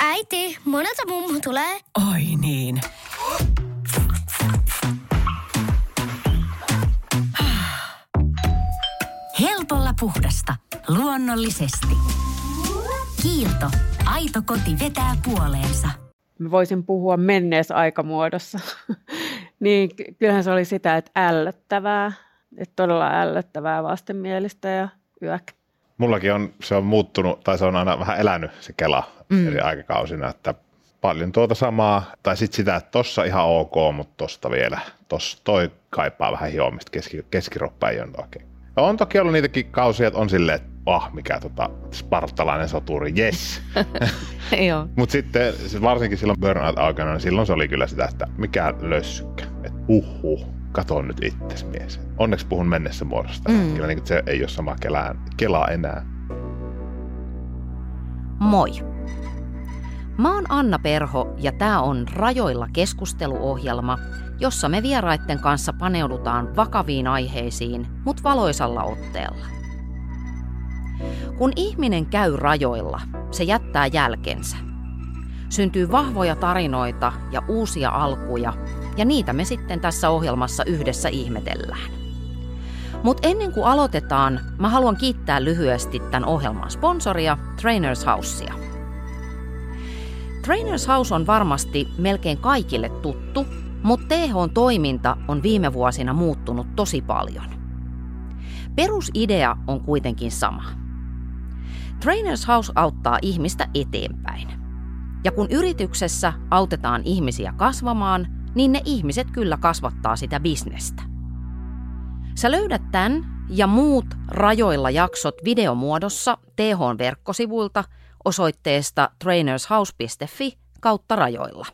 Äiti, monelta mummu tulee? Oi niin. Helpolla puhdasta. Luonnollisesti. Kiilto. Aito koti vetää puoleensa. Mä voisin puhua menneessä aikamuodossa. niin kyllähän se oli sitä, että ällöttävää. Että todella ällöttävää vastenmielistä ja yök. Mullakin on, se on muuttunut, tai se on aina vähän elänyt se Kela mm. eri aikakausina, että paljon tuota samaa, tai sitten sitä, että tossa ihan ok, mutta tosta vielä, tossa toi kaipaa vähän hiomista, keski, keskiroppa ei ole oikein. Ja on toki ollut niitäkin kausia, että on silleen, että ah, mikä tota, spartalainen soturi, yes. Mutta sitten varsinkin silloin burnout aikana, niin silloin se oli kyllä sitä, että mikä lössykkä. Että uhu, kato nyt itses mies. Onneksi puhun mennessä muodosta. Mm. Kyllä niin, se ei ole sama kelaa, kelaa enää. Moi. Mä oon Anna Perho ja tämä on Rajoilla keskusteluohjelma, jossa me vieraitten kanssa paneudutaan vakaviin aiheisiin, mutta valoisalla otteella. Kun ihminen käy rajoilla, se jättää jälkensä. Syntyy vahvoja tarinoita ja uusia alkuja, ja niitä me sitten tässä ohjelmassa yhdessä ihmetellään. Mutta ennen kuin aloitetaan, mä haluan kiittää lyhyesti tämän ohjelman sponsoria, Trainers Housea. Trainers House on varmasti melkein kaikille tuttu, mutta TH-toiminta on viime vuosina muuttunut tosi paljon. Perusidea on kuitenkin sama. Trainers House auttaa ihmistä eteenpäin. Ja kun yrityksessä autetaan ihmisiä kasvamaan, niin ne ihmiset kyllä kasvattaa sitä bisnestä. Sä löydät tämän ja muut rajoilla jaksot videomuodossa TH-verkkosivuilta osoitteesta trainershouse.fi kautta rajoilla.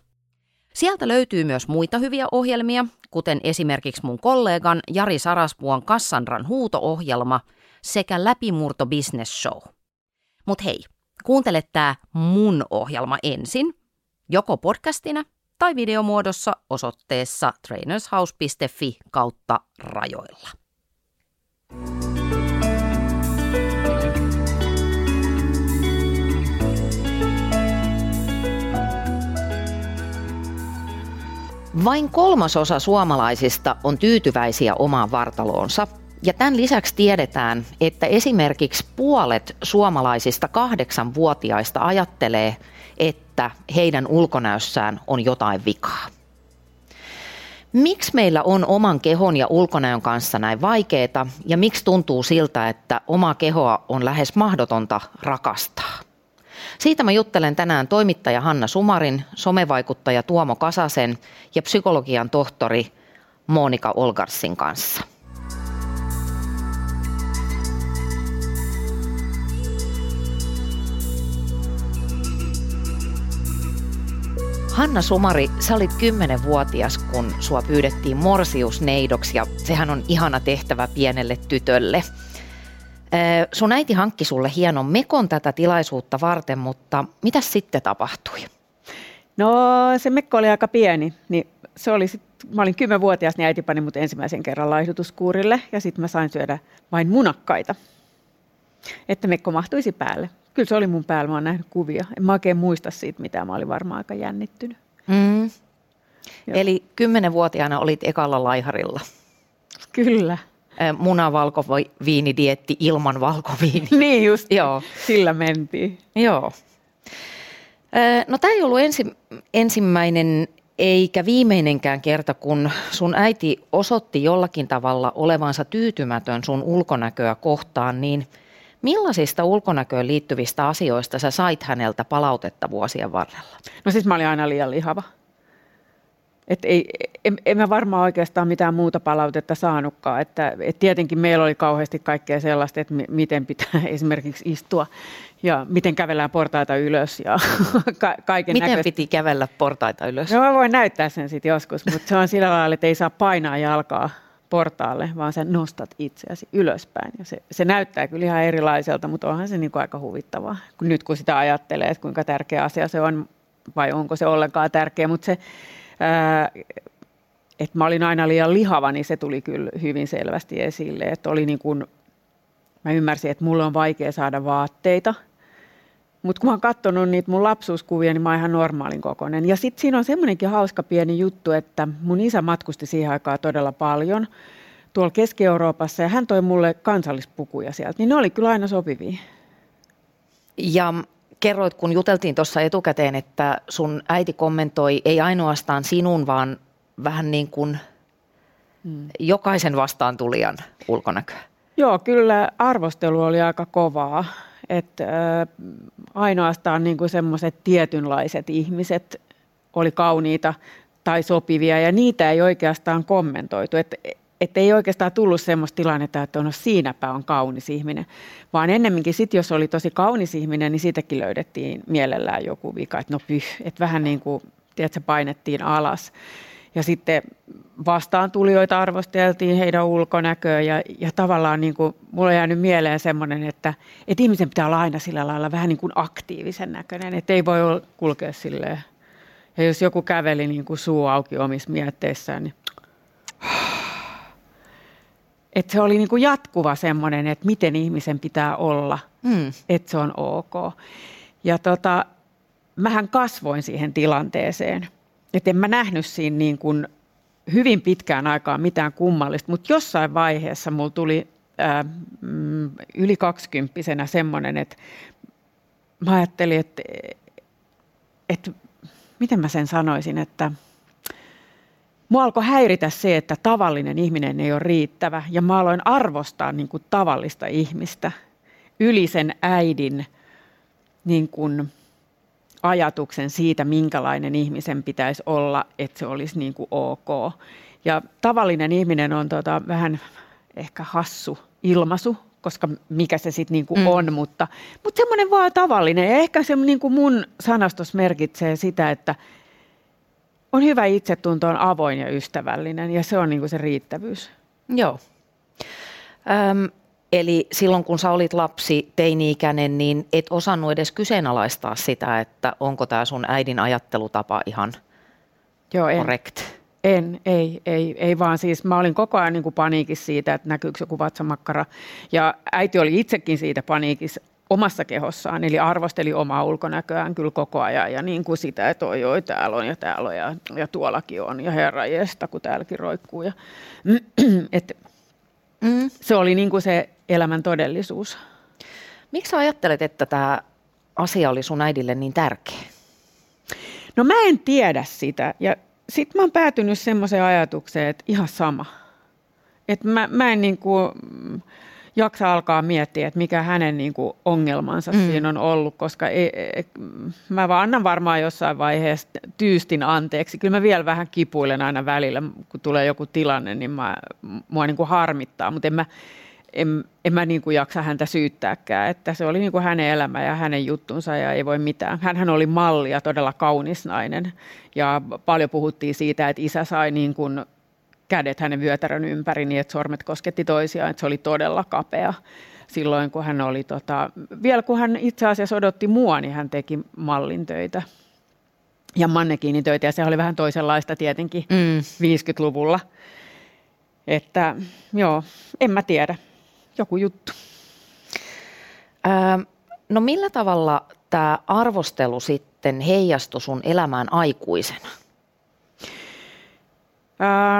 Sieltä löytyy myös muita hyviä ohjelmia, kuten esimerkiksi mun kollegan Jari Saraspuon Kassandran huuto-ohjelma sekä Läpimurto Business Show. Mut hei, kuuntele tää mun ohjelma ensin, joko podcastina tai videomuodossa osoitteessa trainershouse.fi kautta rajoilla. Vain kolmasosa suomalaisista on tyytyväisiä omaan vartaloonsa. Ja tämän lisäksi tiedetään, että esimerkiksi puolet suomalaisista kahdeksanvuotiaista ajattelee, että heidän ulkonäössään on jotain vikaa. Miksi meillä on oman kehon ja ulkonäön kanssa näin vaikeaa ja miksi tuntuu siltä, että oma kehoa on lähes mahdotonta rakastaa? Siitä mä juttelen tänään toimittaja Hanna Sumarin, somevaikuttaja Tuomo Kasasen ja psykologian tohtori Monika Olgarsin kanssa. Hanna Sumari, sä olit kymmenenvuotias, kun sua pyydettiin morsiusneidoksi ja sehän on ihana tehtävä pienelle tytölle. Sun äiti hankki sulle hienon mekon tätä tilaisuutta varten, mutta mitä sitten tapahtui? No se mekko oli aika pieni, niin se oli sit, mä olin kymmenvuotias, niin äiti pani mut ensimmäisen kerran laihdutuskuurille ja sitten mä sain syödä vain munakkaita, että mekko mahtuisi päälle. Kyllä se oli mun päällä, mä oon nähnyt kuvia. En mä oikein muista siitä mitä mä olin varmaan aika jännittynyt. Mm. Eli kymmenenvuotiaana olit ekalla laiharilla. Kyllä munavalkoviinidietti ilman valkoviini. niin just, Joo. sillä mentiin. Joo. No tämä ei ollut ensi, ensimmäinen eikä viimeinenkään kerta, kun sun äiti osoitti jollakin tavalla olevansa tyytymätön sun ulkonäköä kohtaan, niin millaisista ulkonäköön liittyvistä asioista sä sait häneltä palautetta vuosien varrella? No siis mä olin aina liian lihava. Et ei, en, en mä varmaan oikeastaan mitään muuta palautetta saanutkaan. Että, et tietenkin meillä oli kauheasti kaikkea sellaista, että miten pitää esimerkiksi istua ja miten kävellään portaita ylös ja ka- kaiken Miten näköistä. piti kävellä portaita ylös? No mä voin näyttää sen sitten joskus, mutta se on sillä lailla, että ei saa painaa jalkaa portaalle, vaan sä nostat itseäsi ylöspäin. Ja se, se näyttää kyllä ihan erilaiselta, mutta onhan se niin kuin aika huvittavaa, nyt kun sitä ajattelee, että kuinka tärkeä asia se on, vai onko se ollenkaan tärkeä, mutta se, että mä olin aina liian lihava, niin se tuli kyllä hyvin selvästi esille, että oli niin kuin Mä ymmärsin, että mulla on vaikea saada vaatteita. Mutta kun mä oon katsonut niitä mun lapsuuskuvia, niin mä oon ihan normaalin kokoinen. Ja sitten siinä on semmoinenkin hauska pieni juttu, että mun isä matkusti siihen aikaan todella paljon tuolla Keski-Euroopassa ja hän toi mulle kansallispukuja sieltä. Niin ne oli kyllä aina sopivia. Ja kerroit, kun juteltiin tuossa etukäteen, että sun äiti kommentoi ei ainoastaan sinun, vaan vähän niin kuin hmm. jokaisen vastaan tulijan ulkonäköä. Joo, kyllä arvostelu oli aika kovaa. Että ainoastaan niin kuin semmoiset tietynlaiset ihmiset oli kauniita tai sopivia ja niitä ei oikeastaan kommentoitu. Että että ei oikeastaan tullut semmoista tilannetta, että no siinäpä on kaunis ihminen, vaan ennemminkin sitten, jos oli tosi kaunis ihminen, niin siitäkin löydettiin mielellään joku vika, että no pyh, että vähän niin kuin, tiedätkö, painettiin alas. Ja sitten vastaan tulijoita arvosteltiin heidän ulkonäköä ja, ja tavallaan niin kuin, mulla on jäänyt mieleen semmoinen, että, että ihmisen pitää olla aina sillä lailla vähän niin kuin aktiivisen näköinen, että ei voi kulkea silleen. Ja jos joku käveli niin kuin suu auki omissa mietteissään, niin että se oli niin kuin jatkuva semmoinen, että miten ihmisen pitää olla, mm. että se on ok. Ja tota, mähän kasvoin siihen tilanteeseen. Että en mä nähnyt siinä niin kuin hyvin pitkään aikaan mitään kummallista, mutta jossain vaiheessa mulla tuli ää, mm, yli kaksikymppisenä semmoinen, että mä ajattelin, että, että miten mä sen sanoisin, että – Mua alkoi häiritä se, että tavallinen ihminen ei ole riittävä ja mä aloin arvostaa niin kuin tavallista ihmistä yli sen äidin niin kuin ajatuksen siitä, minkälainen ihmisen pitäisi olla, että se olisi niin kuin ok. Ja tavallinen ihminen on tota, vähän ehkä hassu ilmaisu, koska mikä se sitten niinku mm. on, mutta, mutta semmoinen vaan tavallinen. Ja ehkä se niinku mun sanastus merkitsee sitä, että on hyvä itsetunto, on avoin ja ystävällinen ja se on niin kuin se riittävyys. Joo. Öm, eli silloin kun sä olit lapsi, teini-ikäinen, niin et osannut edes kyseenalaistaa sitä, että onko tämä sun äidin ajattelutapa ihan Joo, en. correct? En, ei, ei, ei vaan siis mä olin koko ajan niin kuin paniikissa siitä, että näkyykö joku vatsamakkara. Ja äiti oli itsekin siitä paniikissa omassa kehossaan, eli arvosteli omaa ulkonäköään kyllä koko ajan ja niin kuin sitä, että oi, oi täällä on ja täällä on ja, ja tuollakin on ja herra jesta, kun täälläkin roikkuu. Ja, et, mm. Se oli niin kuin se elämän todellisuus. Miksi ajattelet, että tämä asia oli sun äidille niin tärkeä? No mä en tiedä sitä ja sitten mä oon päätynyt semmoiseen ajatukseen, että ihan sama. Että mä, mä en niin kuin, jaksa alkaa miettiä, että mikä hänen niin kuin ongelmansa mm. siinä on ollut, koska ei, ei, mä vaan annan varmaan jossain vaiheessa tyystin anteeksi. Kyllä mä vielä vähän kipuilen aina välillä, kun tulee joku tilanne, niin mä, mua niin kuin harmittaa, mutta en mä, en, en mä niin kuin jaksa häntä syyttääkään, että se oli niin kuin hänen elämä ja hänen juttunsa ja ei voi mitään. Hänhän oli malli ja todella kaunis nainen ja paljon puhuttiin siitä, että isä sai niin kuin kädet hänen vyötärön ympäri niin, että sormet kosketti toisiaan, että se oli todella kapea. Silloin kun hän oli, tota, vielä kun hän itse asiassa odotti mua, niin hän teki mallin töitä ja mannekiinitöitä ja se oli vähän toisenlaista tietenkin mm. 50-luvulla. Että joo, en mä tiedä. Joku juttu. Öö, no millä tavalla tämä arvostelu sitten heijastui sun elämään aikuisena?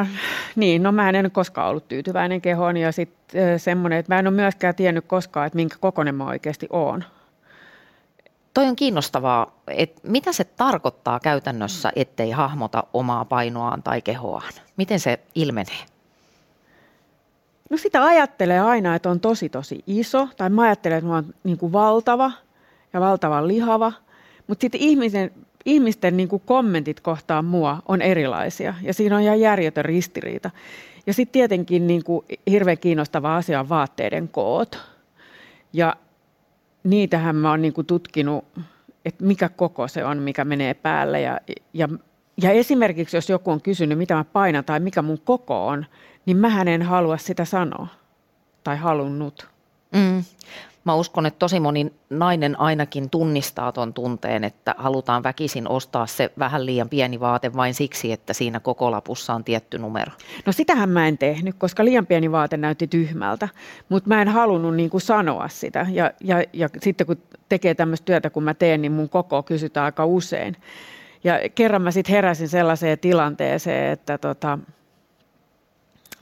Äh, niin, no mä en koskaan ollut tyytyväinen kehoon ja sitten äh, semmoinen, että mä en ole myöskään tiennyt koskaan, että minkä kokoinen mä oikeasti oon. Toi on kiinnostavaa, että mitä se tarkoittaa käytännössä, ettei hahmota omaa painoaan tai kehoaan? Miten se ilmenee? No sitä ajattelee aina, että on tosi tosi iso, tai mä ajattelen, että mä oon niin kuin valtava ja valtavan lihava, mutta sitten ihmisen ihmisten niin kuin kommentit kohtaan mua on erilaisia ja siinä on ihan järjetön ristiriita. Ja sitten tietenkin niin kuin hirveän kiinnostava asia on vaatteiden koot. Ja niitähän mä oon niin kuin tutkinut, että mikä koko se on, mikä menee päälle. Ja, ja, ja esimerkiksi jos joku on kysynyt, mitä mä painan tai mikä mun koko on, niin mä en halua sitä sanoa tai halunnut. Mm. Mä uskon, että tosi moni nainen ainakin tunnistaa ton tunteen, että halutaan väkisin ostaa se vähän liian pieni vaate vain siksi, että siinä koko lapussa on tietty numero. No sitähän mä en tehnyt, koska liian pieni vaate näytti tyhmältä, mutta mä en halunnut niin kuin sanoa sitä. Ja, ja, ja sitten kun tekee tämmöistä työtä, kun mä teen, niin mun koko kysytään aika usein. Ja kerran mä sitten heräsin sellaiseen tilanteeseen, että tota,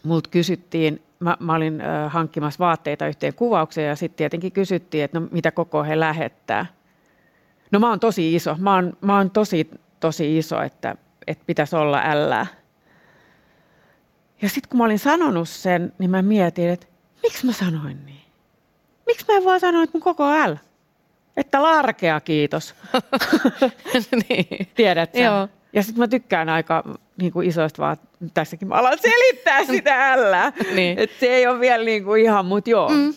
multa kysyttiin, mä, mä olin ö, hankkimassa vaatteita yhteen kuvaukseen ja sitten tietenkin kysyttiin, että no, mitä koko he lähettää. No mä oon tosi iso, mä oon, mä oon tosi, tosi iso, että, että pitäisi olla ällää. Ja sitten kun mä olin sanonut sen, niin mä mietin, että miksi mä sanoin niin? Miksi mä en vaan sanoa, että mun koko on L? Että larkea, kiitos. niin. Tiedätkö? Joo. Ja sitten mä tykkään aika niin kuin isoista vaan, tässäkin mä alan selittää sitä ällää. Niin. Et se ei ole vielä niin kuin ihan, mutta joo. Mm.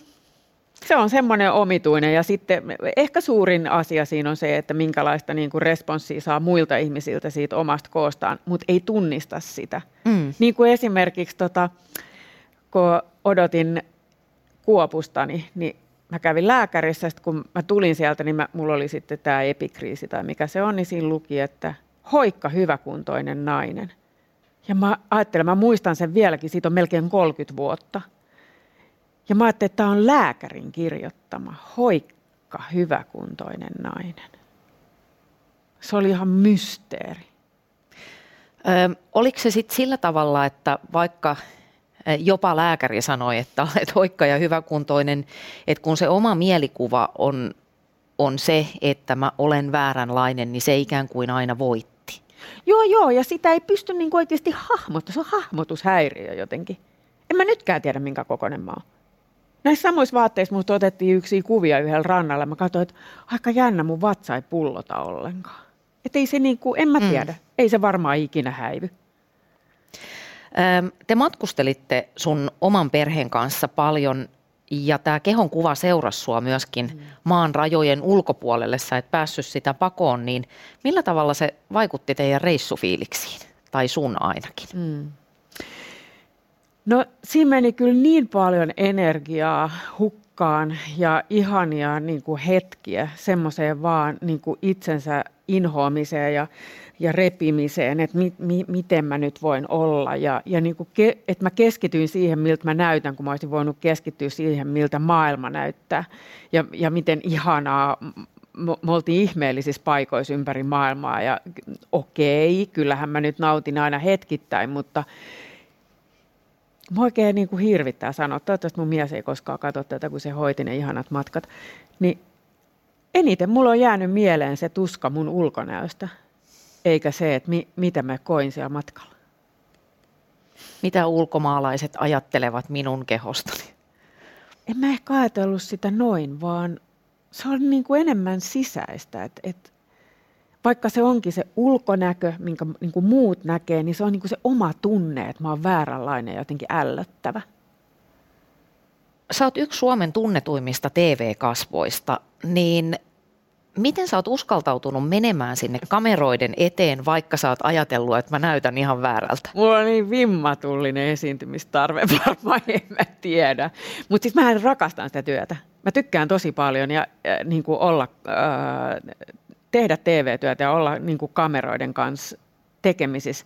Se on semmoinen omituinen ja sitten ehkä suurin asia siinä on se, että minkälaista niin kuin responssia saa muilta ihmisiltä siitä omasta koostaan, mutta ei tunnista sitä. Mm. Niin kuin esimerkiksi, tota, kun odotin Kuopustani, niin mä kävin lääkärissä, kun mä tulin sieltä, niin mä, mulla oli sitten tämä epikriisi tai mikä se on, niin siinä luki, että hoikka hyväkuntoinen nainen. Ja mä ajattelen, mä muistan sen vieläkin, siitä on melkein 30 vuotta. Ja mä ajattelin, että tämä on lääkärin kirjoittama, hoikka hyväkuntoinen nainen. Se oli ihan mysteeri. Ö, oliko se sitten sillä tavalla, että vaikka jopa lääkäri sanoi, että olet hoikka ja hyväkuntoinen, että kun se oma mielikuva on, on se, että mä olen vääränlainen, niin se ikään kuin aina voitti. Joo, joo, ja sitä ei pysty niin oikeasti hahmottamaan. Se on hahmotushäiriö jotenkin. En mä nytkään tiedä, minkä kokoinen mä oon. Näissä samoissa vaatteissa musta otettiin yksi kuvia yhdellä rannalla. Mä katsoin, että aika jännä, mun vatsa ei pullota ollenkaan. Että ei se niin kuin, en mä tiedä, mm. ei se varmaan ikinä häivy. Te matkustelitte sun oman perheen kanssa paljon ja tämä kehon kuva seurasi sua myöskin mm. maan rajojen ulkopuolelle. Sä et päässyt sitä pakoon, niin millä tavalla se vaikutti teidän reissufiiliksiin? Tai sun ainakin. Mm. No siinä meni kyllä niin paljon energiaa hukkaan ja ihania niin kuin hetkiä semmoiseen vaan niin kuin itsensä inhoamiseen ja, ja repimiseen, että mi, mi, miten mä nyt voin olla. Ja, ja niin kuin ke, että mä keskityin siihen, miltä mä näytän, kun mä olisin voinut keskittyä siihen, miltä maailma näyttää. Ja, ja miten ihanaa me oltiin ihmeellisissä paikoissa ympäri maailmaa ja okei, kyllähän mä nyt nautin aina hetkittäin, mutta Mä oikein niin kuin hirvittää sanoa, toivottavasti mun mies ei koskaan katso tätä, kun se hoiti ne ihanat matkat. Niin eniten mulla on jäänyt mieleen se tuska mun ulkonäöstä, eikä se, että mi- mitä mä koin siellä matkalla. Mitä ulkomaalaiset ajattelevat minun kehostani? En mä ehkä ajatellut sitä noin, vaan se on niin kuin enemmän sisäistä, että, että vaikka se onkin se ulkonäkö, minkä niin kuin muut näkee, niin se on niin kuin se oma tunne, että mä oon vääränlainen ja jotenkin ällöttävä. Sä oot yksi Suomen tunnetuimmista TV-kasvoista, niin miten sä oot uskaltautunut menemään sinne kameroiden eteen, vaikka sä oot ajatellut, että mä näytän ihan väärältä? Mulla on niin vimmatullinen esiintymistarve, varmaan en mä tiedä. Mutta siis mä rakastan sitä työtä. Mä tykkään tosi paljon ja äh, niin kuin olla äh, tehdä TV-työtä ja olla niin kuin kameroiden kanssa tekemisissä,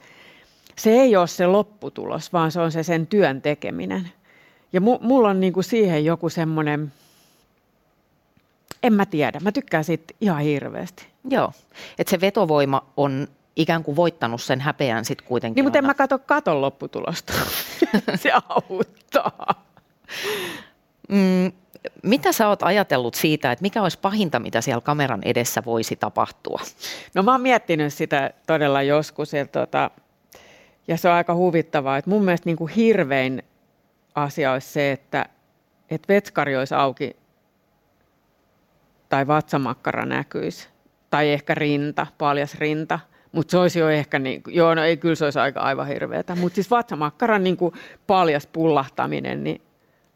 se ei ole se lopputulos, vaan se on se sen työn tekeminen. Ja mu, mulla on niin kuin siihen joku semmoinen, en mä tiedä, mä tykkään siitä ihan hirveästi. Joo, että se vetovoima on ikään kuin voittanut sen häpeän sitten kuitenkin. Niin, mutta en mä katso katon lopputulosta. se auttaa. Mm, mitä sä oot ajatellut siitä, että mikä olisi pahinta, mitä siellä kameran edessä voisi tapahtua? No mä oon miettinyt sitä todella joskus ja, tota, ja se on aika huvittavaa. Että mun mielestä niin kuin hirvein asia olisi se, että, että vetskari olisi auki tai vatsamakkara näkyisi tai ehkä rinta, paljas rinta. Mutta se olisi jo ehkä, niin, joo, no ei, kyllä se olisi aika aivan hirveätä. Mutta siis vatsamakkaran niin kuin paljas pullahtaminen, niin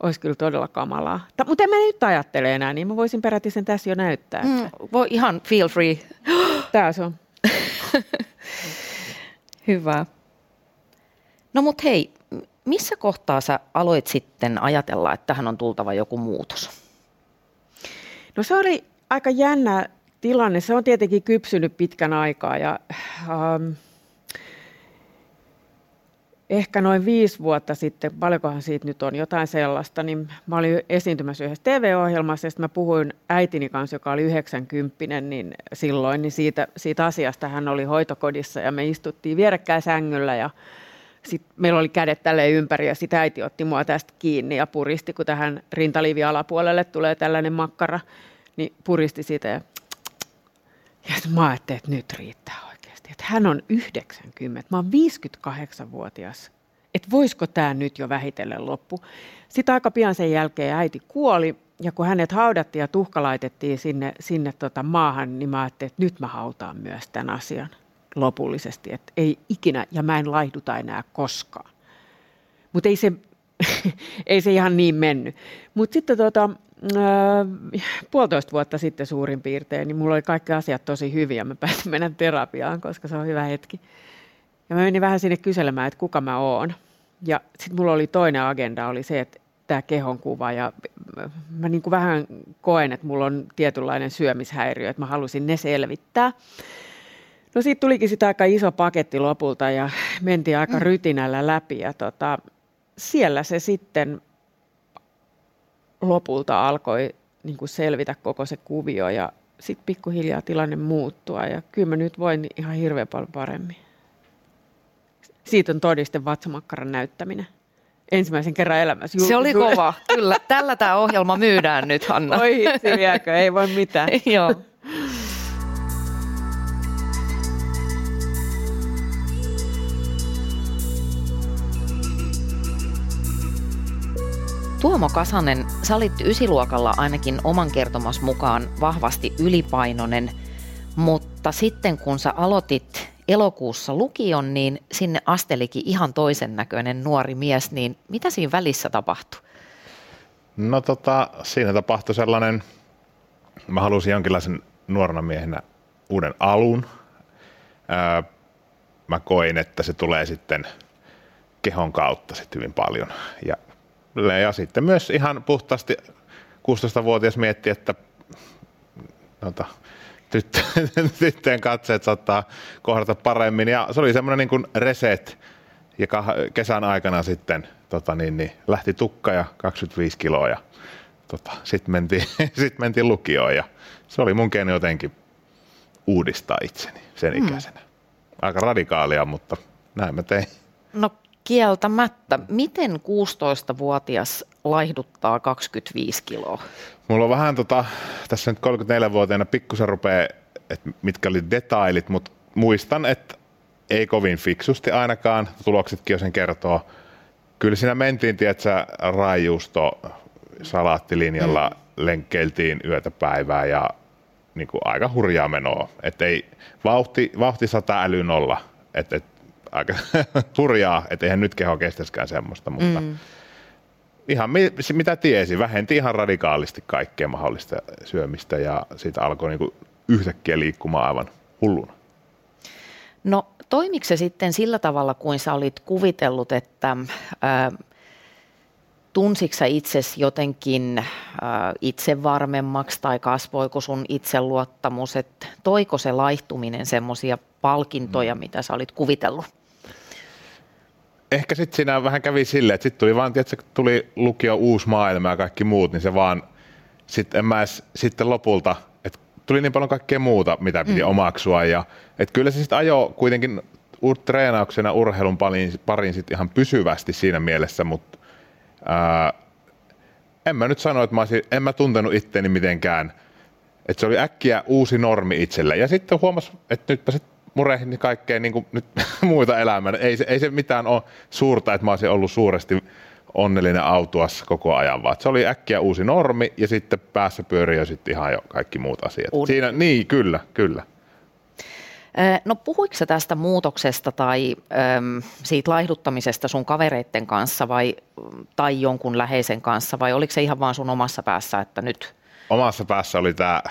olisi kyllä todella kamalaa. Ta- mutta en mä nyt ajattele enää, niin mä voisin peräti sen tässä jo näyttää. Mm, voi ihan feel free. Tää se on. Hyvä. No mut hei, missä kohtaa sä aloit sitten ajatella, että tähän on tultava joku muutos? No se oli aika jännä tilanne. Se on tietenkin kypsynyt pitkän aikaa ja ähm, ehkä noin viisi vuotta sitten, paljonkohan siitä nyt on jotain sellaista, niin mä olin esiintymässä yhdessä TV-ohjelmassa ja mä puhuin äitini kanssa, joka oli 90 niin silloin, niin siitä, siitä asiasta hän oli hoitokodissa ja me istuttiin vierekkäin sängyllä ja sitten meillä oli kädet tälle ympäri ja sitten äiti otti mua tästä kiinni ja puristi, kun tähän rintaliivin alapuolelle tulee tällainen makkara, niin puristi siitä ja, ja mä ajattelin, että nyt riittää oikeasti. Että hän on 90, mä oon 58-vuotias. Että voisiko tämä nyt jo vähitellen loppu. Sitten aika pian sen jälkeen äiti kuoli ja kun hänet haudattiin ja tuhka laitettiin sinne, sinne tota maahan, niin mä ajattelin, että nyt mä hautaan myös tämän asian lopullisesti, että ei ikinä ja mä en laihduta enää koskaan. Mutta ei se, ei se ihan niin mennyt. Mutta sitten tota, äh, puolitoista vuotta sitten suurin piirtein, niin mulla oli kaikki asiat tosi hyviä. Mä pääsin mennä terapiaan, koska se on hyvä hetki. Ja mä menin vähän sinne kyselemään, että kuka mä oon. Ja sitten mulla oli toinen agenda, oli se, että tämä kehon kuva ja mä niin kuin vähän koen, että mulla on tietynlainen syömishäiriö, että mä halusin ne selvittää. No siitä tulikin sitä aika iso paketti lopulta ja mentiin aika mm. rytinällä läpi ja tota, siellä se sitten lopulta alkoi niin kuin selvitä koko se kuvio ja sitten pikkuhiljaa tilanne muuttua ja kyllä mä nyt voin ihan hirveän paljon paremmin. Siitä on todiste vatsamakkaran näyttäminen. Ensimmäisen kerran elämässä. Se oli kova, kyllä. Tällä tämä ohjelma myydään nyt, Hanna. Oi hitsi ei voi mitään. Joo. Tuomo Kasanen, sä olit ysiluokalla ainakin oman kertomas mukaan vahvasti ylipainoinen, mutta sitten kun sä aloitit elokuussa lukion, niin sinne astelikin ihan toisen näköinen nuori mies, niin mitä siinä välissä tapahtui? No tota, siinä tapahtui sellainen, mä halusin jonkinlaisen nuorena miehenä uuden alun. Öö, mä koin, että se tulee sitten kehon kautta sitten hyvin paljon. Ja ja sitten myös ihan puhtaasti 16-vuotias mietti, että nota, tyttöjen katseet saattaa kohdata paremmin. Ja se oli semmoinen niin kuin reset, ja kesän aikana sitten tota niin, niin, lähti tukka ja 25 kiloa ja tota, sitten mentiin, sit mentiin lukioon ja se oli mun keino jotenkin uudistaa itseni sen mm. ikäisenä. Aika radikaalia, mutta näin mä tein. No Kieltämättä. Miten 16-vuotias laihduttaa 25 kiloa? Mulla on vähän tota, tässä nyt 34-vuotiaana pikkusen rupeaa, että mitkä oli detailit, mutta muistan, että ei kovin fiksusti ainakaan, tuloksetkin jo sen kertoo. Kyllä siinä mentiin, tiedätkö, raijuusto salaattilinjalla, mm. lenkkeiltiin yötä päivää ja niin kuin aika hurjaa menoa. Et ei, vauhti, vauhti sata äly nolla. Et, et aika hurjaa, että eihän nyt keho kestäskään semmoista, mutta mm. ihan mitä tiesi, vähenti ihan radikaalisti kaikkea mahdollista syömistä ja siitä alkoi niin yhtäkkiä liikkumaan aivan hulluna. No toimiko se sitten sillä tavalla, kuin sä olit kuvitellut, että ää, tunsitko itsesi jotenkin äh, itse varmemmaksi tai kasvoiko sun itseluottamus, että toiko se laihtuminen semmoisia palkintoja, mm. mitä sä olit kuvitellut? Ehkä sitten siinä vähän kävi silleen, että sitten tuli vaan, että tuli lukio uusi maailma ja kaikki muut, niin se vaan, sitten en mä edes, sitten lopulta, että tuli niin paljon kaikkea muuta, mitä piti mm. omaksua ja että kyllä se sitten ajo kuitenkin treenauksena urheilun pariin, pariin sitten ihan pysyvästi siinä mielessä, mutta ää, en mä nyt sano, että mä olisin, en mä tuntenut itteeni mitenkään, että se oli äkkiä uusi normi itselle. Ja sitten huomasi, että nyt sitten murehdin kaikkea niin kuin nyt muita elämää. Ei se, ei se mitään ole suurta, että mä olisin ollut suuresti onnellinen autuassa koko ajan, vaan se oli äkkiä uusi normi ja sitten päässä pyörii jo sitten ihan jo kaikki muut asiat. Uuden. Siinä, niin, kyllä, kyllä. No puhuiko tästä muutoksesta tai äm, siitä laihduttamisesta sun kavereiden kanssa vai, tai jonkun läheisen kanssa vai oliko se ihan vaan sun omassa päässä, että nyt? Omassa päässä oli tämä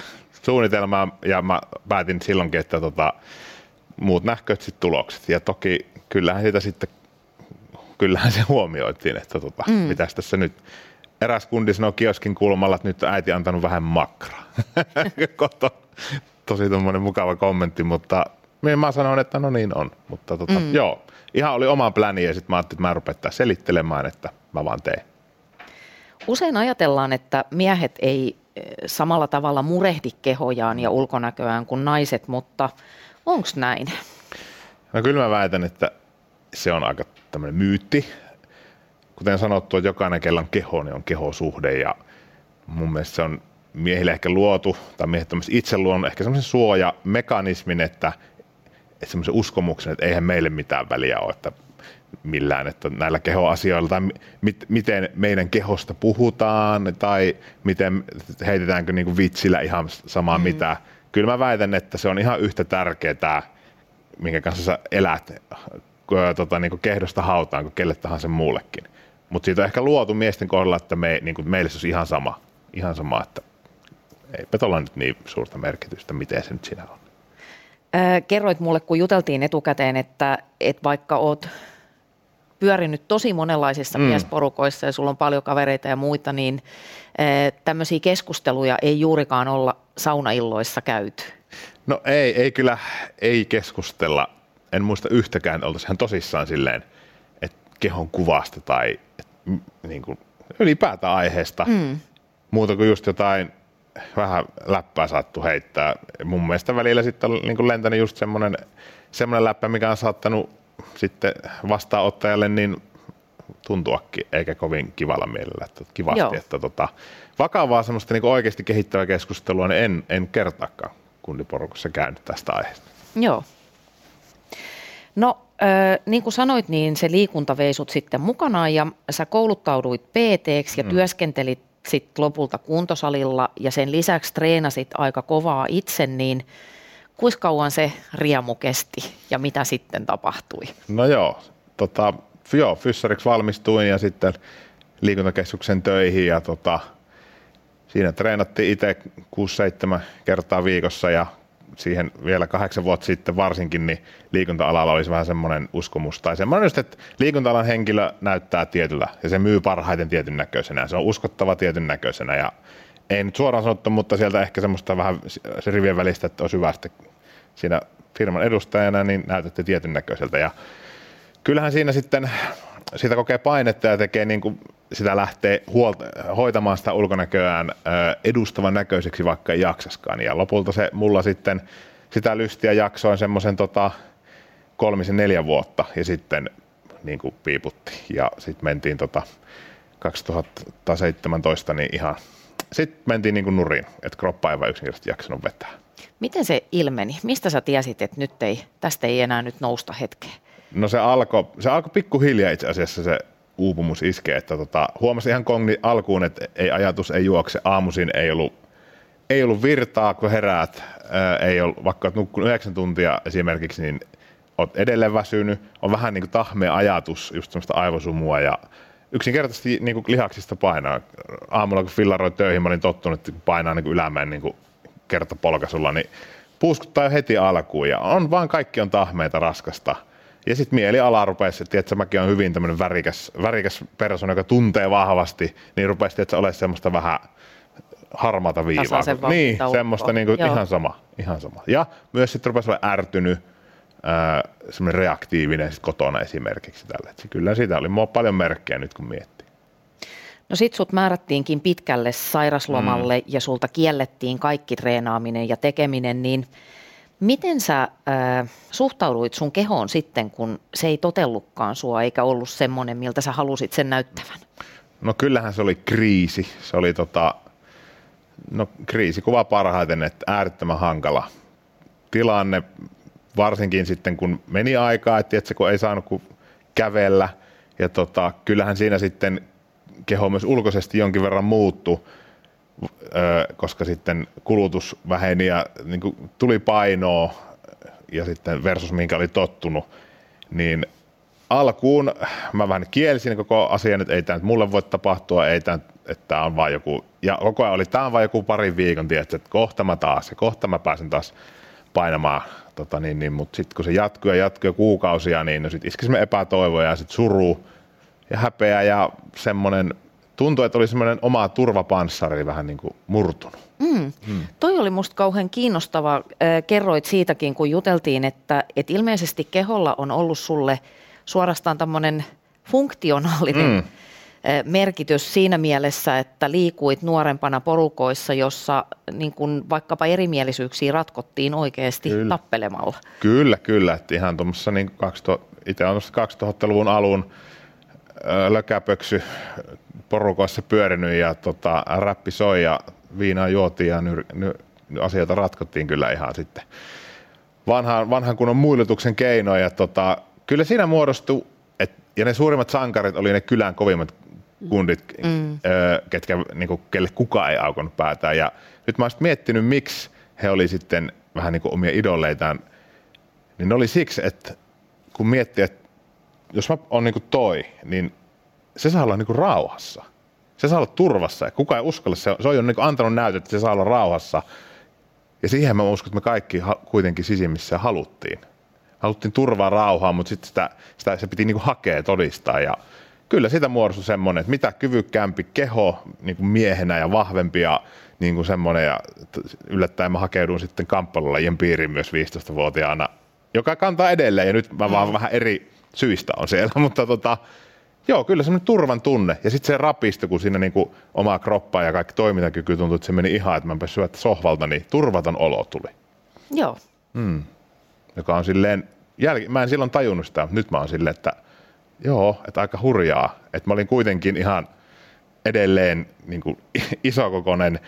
suunnitelma ja mä päätin silloinkin, että tota, muut nähköt sitten tulokset. Ja toki kyllähän sitä sitten, kyllähän se huomioitiin, että tota, mm. mitäs tässä nyt. Eräs kundi sanoi kioskin kulmalla, että nyt äiti antanut vähän makraa. Koto. Tosi tuommoinen mukava kommentti, mutta mä sanoin, että no niin on. Mutta tota, mm. joo, ihan oli oma pläni ja sitten mä ajattelin, että mä rupean selittelemään, että mä vaan teen. Usein ajatellaan, että miehet ei eh, samalla tavalla murehdi kehojaan ja ulkonäköään kuin naiset, mutta onko näin? No kyllä mä väitän, että se on aika tämmöinen myytti. Kuten sanottu, että jokainen, kellä on keho, niin on kehosuhde ja mun mielestä se on miehille ehkä luotu, tai miehet itse luonut ehkä semmoisen suojamekanismin, että, että semmoisen uskomuksen, että eihän meille mitään väliä ole, että millään, että näillä kehoasioilla tai mit, miten meidän kehosta puhutaan tai miten heitetäänkö niin kuin vitsillä ihan samaa mm. mitä. Kyllä mä väitän, että se on ihan yhtä tärkeää, minkä kanssa sä elät tota, niin kuin kehdosta hautaan kuin kelle tahansa muullekin. Mutta siitä on ehkä luotu miesten kohdalla, että me, niin kuin meille se olisi ihan sama, ihan sama, että eipä tuolla nyt niin suurta merkitystä, miten se nyt siinä on. kerroit mulle, kun juteltiin etukäteen, että, että vaikka oot pyörinyt tosi monenlaisissa mm. miesporukoissa ja sulla on paljon kavereita ja muita, niin tämmöisiä keskusteluja ei juurikaan olla saunailloissa käyty. No ei, ei kyllä, ei keskustella. En muista yhtäkään, oltaisiin ihan tosissaan silleen, että kehon kuvasta tai että, niin kuin, ylipäätään aiheesta. Mm. Muuta kuin just jotain vähän läppää saattu heittää. Mun mielestä välillä sitten on niin lentänyt just semmoinen, semmoinen läppä, mikä on saattanut sitten vastaanottajalle niin tuntuakin, eikä kovin kivalla mielellä, että kivasti, Joo. että tota, vakavaa semmoista niin oikeasti kehittävää keskustelua, niin en, en kertaakaan kundiporukassa käynyt tästä aiheesta. Joo. No, äh, niin kuin sanoit, niin se liikunta vei sut sitten mukanaan ja sä kouluttauduit pt ja mm. työskentelit sitten lopulta kuntosalilla ja sen lisäksi treenasit aika kovaa itse, niin kuinka kauan se riemu kesti ja mitä sitten tapahtui? No joo, tota, joo fyssariksi valmistuin ja sitten liikuntakeskuksen töihin ja tota, siinä treenattiin itse 6-7 kertaa viikossa ja siihen vielä kahdeksan vuotta sitten varsinkin, niin liikunta-alalla olisi vähän semmoinen uskomus tai semmoinen just, että liikunta-alan henkilö näyttää tietyllä ja se myy parhaiten tietyn näköisenä. Se on uskottava tietyn näköisenä ja ei nyt suoraan sanottu, mutta sieltä ehkä semmoista vähän se rivien välistä, että olisi hyvä sitten siinä firman edustajana, niin näytätte tietyn näköiseltä ja kyllähän siinä sitten sitä kokee painetta ja tekee niin kuin sitä lähtee huolta, hoitamaan sitä ulkonäköään edustavan näköiseksi, vaikka ei jaksaskaan. Ja lopulta se mulla sitten sitä lystiä jaksoin semmoisen tota, kolmisen neljä vuotta ja sitten niin kuin piiputti. Ja sitten mentiin tota 2017 niin ihan, sitten mentiin niin kuin nurin, että kroppa ei vain yksinkertaisesti jaksanut vetää. Miten se ilmeni? Mistä sä tiesit, että nyt ei, tästä ei enää nyt nousta hetkeä? No se alkoi se alko pikkuhiljaa itse asiassa se uupumus iskee, että tota, huomasin ihan kongni alkuun, että ei ajatus ei juokse, aamuisin ei ollut, ei ollut virtaa, kun heräät, ää, ei ollut, vaikka olet nukkunut yhdeksän tuntia esimerkiksi, niin olet edelleen väsynyt, on vähän niin kuin tahmea ajatus, just semmoista aivosumua ja yksinkertaisesti niin kuin lihaksista painaa. Aamulla kun fillaroin töihin, mä olin tottunut, että painaa niin kuin ylämäen niin kuin kertapolkasulla, niin puuskuttaa jo heti alkuun ja on vaan kaikki on tahmeita raskasta – ja sitten mieliala rupesi, että mäkin on hyvin tämmöinen värikäs, värikäs persona, joka tuntee vahvasti, niin rupesi että ole semmoista vähän harmaata viivaa. Niin, semmoista niin kuin, ihan sama, ihan sama. Ja myös sitten rupesi olla ärtynyt, äh, semmoinen reaktiivinen sit kotona esimerkiksi tällä. Et kyllä siitä oli paljon merkkejä nyt kun miettii. No sit sut määrättiinkin pitkälle sairaslomalle mm. ja sulta kiellettiin kaikki treenaaminen ja tekeminen, niin – Miten sä äh, suhtauduit sun kehoon sitten, kun se ei totellutkaan sua eikä ollut semmoinen, miltä sä halusit sen näyttävän? No kyllähän se oli kriisi. Se oli tota, no kuva parhaiten, että äärettömän hankala tilanne, varsinkin sitten kun meni aikaa, että tiedätkö, kun ei saanut kuin kävellä. Ja tota, kyllähän siinä sitten keho myös ulkoisesti jonkin verran muuttui koska sitten kulutus väheni ja niin kuin tuli painoa ja sitten versus minkä oli tottunut, niin alkuun mä vähän kielsin koko asian, että ei tämä mulle voi tapahtua, ei tämä, että tämä on vain joku, ja koko ajan oli, tämä on vain joku parin viikon, tietysti, että kohta mä taas, ja kohta mä pääsen taas painamaan, tota niin, niin, mutta sitten kun se jatkuu ja jatkuu kuukausia, niin no sitten iskisimme epätoivoja ja sitten suru ja häpeä ja semmoinen tuntui, että oli semmoinen oma turvapanssari vähän niin kuin murtunut. Mm. Mm. Toi oli musta kauhean kiinnostava. Kerroit siitäkin, kun juteltiin, että, että ilmeisesti keholla on ollut sulle suorastaan tämmöinen funktionaalinen mm. merkitys siinä mielessä, että liikuit nuorempana porukoissa, jossa niin kun vaikkapa erimielisyyksiä ratkottiin oikeasti kyllä. tappelemalla. Kyllä, kyllä. Että ihan tuommoissa niin 2000, itse on 2000-luvun alun lökäpöksy porukoissa pyörinyt ja tota, räppi soi ja viinaa juotiin ja ny, ny, asioita ratkottiin kyllä ihan sitten vanhan, vanhan kunnon muilutuksen keinoja. Tota, kyllä siinä muodostui, et, ja ne suurimmat sankarit oli ne kylän kovimmat kundit, mm. ö, ketkä, niinku, kelle kukaan ei aukonut päätään. Ja nyt mä oon miettinyt, miksi he oli sitten vähän niin kuin omia idoleitaan, niin ne oli siksi, että kun miettii, että jos mä oon niin toi, niin se saa olla niin kuin rauhassa. Se saa olla turvassa ja kukaan ei uskalla. Se, se on jo niin antanut näytöt, että se saa olla rauhassa. Ja siihen mä uskon, että me kaikki kuitenkin sisimmissä haluttiin. Haluttiin turvaa rauhaa, mutta sitten sitä, sitä, se piti niin hakea todistaa. Ja kyllä sitä muodostui semmoinen, että mitä kyvykkäämpi keho niin kuin miehenä ja vahvempi ja niin kuin semmoinen. Ja yllättäen mä hakeudun sitten kamppailulajien piiriin myös 15-vuotiaana, joka kantaa edelleen. Ja nyt mä vaan mm. vähän eri syistä on siellä, mutta tota, Joo, kyllä semmoinen turvan tunne. Ja sitten se rapisto, kun siinä niinku oma kroppa ja kaikki toimintakyky tuntui, että se meni ihan, että mä pääsin sohvalta, niin turvaton olo tuli. Joo. Mm. Joka on silleen, jäl... mä en silloin tajunnut sitä, mutta nyt mä oon silleen, että joo, että aika hurjaa. Että mä olin kuitenkin ihan edelleen niin kuin isokokoinen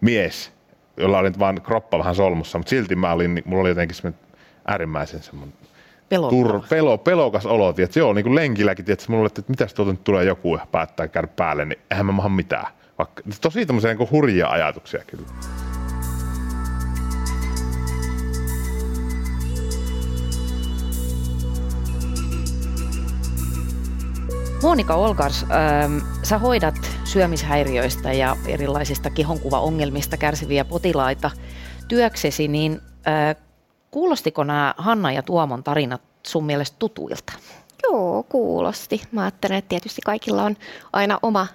mies, jolla oli vaan kroppa vähän solmussa, mutta silti mä olin, mulla oli jotenkin semmoinen äärimmäisen semmoinen Tur, pelo, pelokas olo, että joo, niin kuin lenkilläkin, että mulla oli, että mitäs tuolta nyt tulee joku ja päättää käydä päälle, niin eihän mä maha mitään. Vaikka, tosi tämmöisiä niin hurjia ajatuksia kyllä. Monika Olkars, ähm, sä hoidat syömishäiriöistä ja erilaisista kehonkuvaongelmista kärsiviä potilaita työksesi, niin äh, Kuulostiko nämä Hanna ja Tuomon tarinat sun mielestä tutuilta? Joo, kuulosti. Mä ajattelen, että tietysti kaikilla on aina oma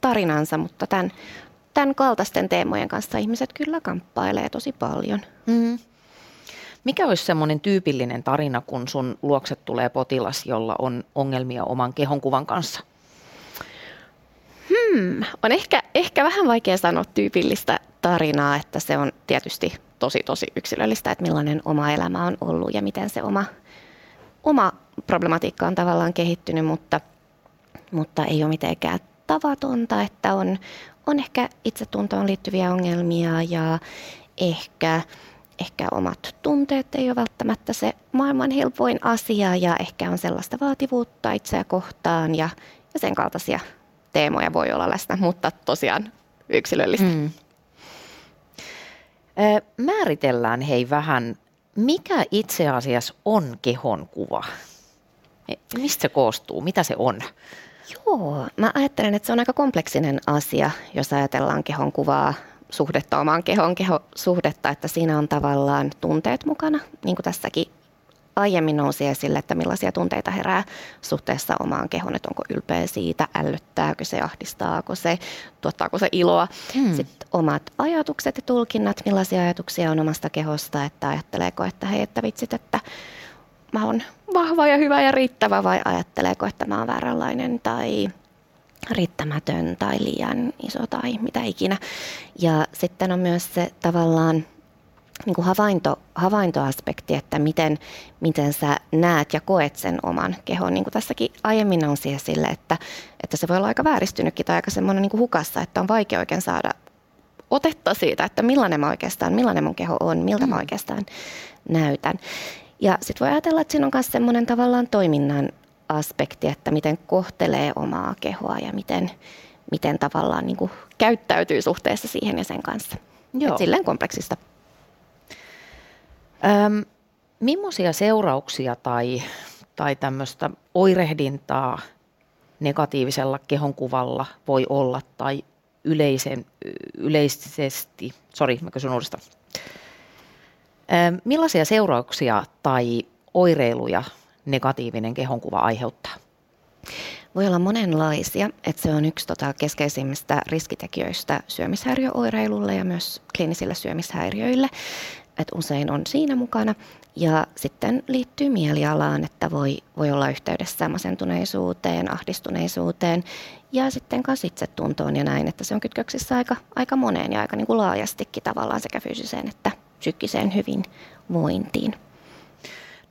tarinansa, mutta tämän, tämän kaltaisten teemojen kanssa ihmiset kyllä kamppailee tosi paljon. Mm. Mikä olisi semmoinen tyypillinen tarina, kun sun luokset tulee potilas, jolla on ongelmia oman kehonkuvan kanssa? Hmm, on ehkä, ehkä vähän vaikea sanoa tyypillistä tarinaa, että se on tietysti tosi tosi yksilöllistä, että millainen oma elämä on ollut ja miten se oma, oma problematiikka on tavallaan kehittynyt, mutta, mutta ei ole mitenkään tavatonta, että on, on ehkä itsetuntoon liittyviä ongelmia ja ehkä, ehkä omat tunteet ei ole välttämättä se maailman helpoin asia ja ehkä on sellaista vaativuutta itseä kohtaan ja, ja sen kaltaisia teemoja voi olla läsnä, mutta tosiaan yksilöllistä. Mm. Määritellään hei vähän, mikä itse asiassa on kehon kuva? E, mistä se koostuu? Mitä se on? Joo, mä ajattelen, että se on aika kompleksinen asia, jos ajatellaan kehon kuvaa, suhdetta omaan kehon, keho, suhdetta, että siinä on tavallaan tunteet mukana, niin kuin tässäkin aiemmin nousi esille, että millaisia tunteita herää suhteessa omaan kehoon, että onko ylpeä siitä, ällöttääkö se, ahdistaako se, tuottaako se iloa. Hmm. Sitten omat ajatukset ja tulkinnat, millaisia ajatuksia on omasta kehosta, että ajatteleeko, että hei, että vitsit, että mä oon vahva ja hyvä ja riittävä vai ajatteleeko, että mä oon vääränlainen tai riittämätön tai liian iso tai mitä ikinä. Ja sitten on myös se tavallaan niin kuin havainto, havaintoaspekti, että miten, miten sä näet ja koet sen oman kehon. Niin kuin tässäkin aiemmin nousi esille, että, että se voi olla aika vääristynytkin tai aika semmoinen niin kuin hukassa, että on vaikea oikein saada otetta siitä, että millainen mä oikeastaan, millainen mun keho on, miltä mä mm. oikeastaan näytän. Ja sitten voi ajatella, että siinä on myös semmoinen tavallaan toiminnan aspekti, että miten kohtelee omaa kehoa ja miten, miten tavallaan niin kuin käyttäytyy suhteessa siihen ja sen kanssa. Joo. Et silleen kompleksista. Öm, millaisia seurauksia tai, tai tämmöistä oirehdintaa negatiivisella kehonkuvalla voi olla tai yleisen, yleisesti, sori mä kysyn uudestaan. Öm, millaisia seurauksia tai oireiluja negatiivinen kehonkuva aiheuttaa? voi olla monenlaisia, että se on yksi tota, keskeisimmistä riskitekijöistä syömishäiriöoireilulle ja myös kliinisille syömishäiriöille. Et usein on siinä mukana. Ja sitten liittyy mielialaan, että voi, voi olla yhteydessä masentuneisuuteen, ahdistuneisuuteen ja sitten myös itsetuntoon ja näin, että se on kytköksissä aika, aika moneen ja aika niin kuin laajastikin tavallaan sekä fyysiseen että psyykkiseen hyvinvointiin.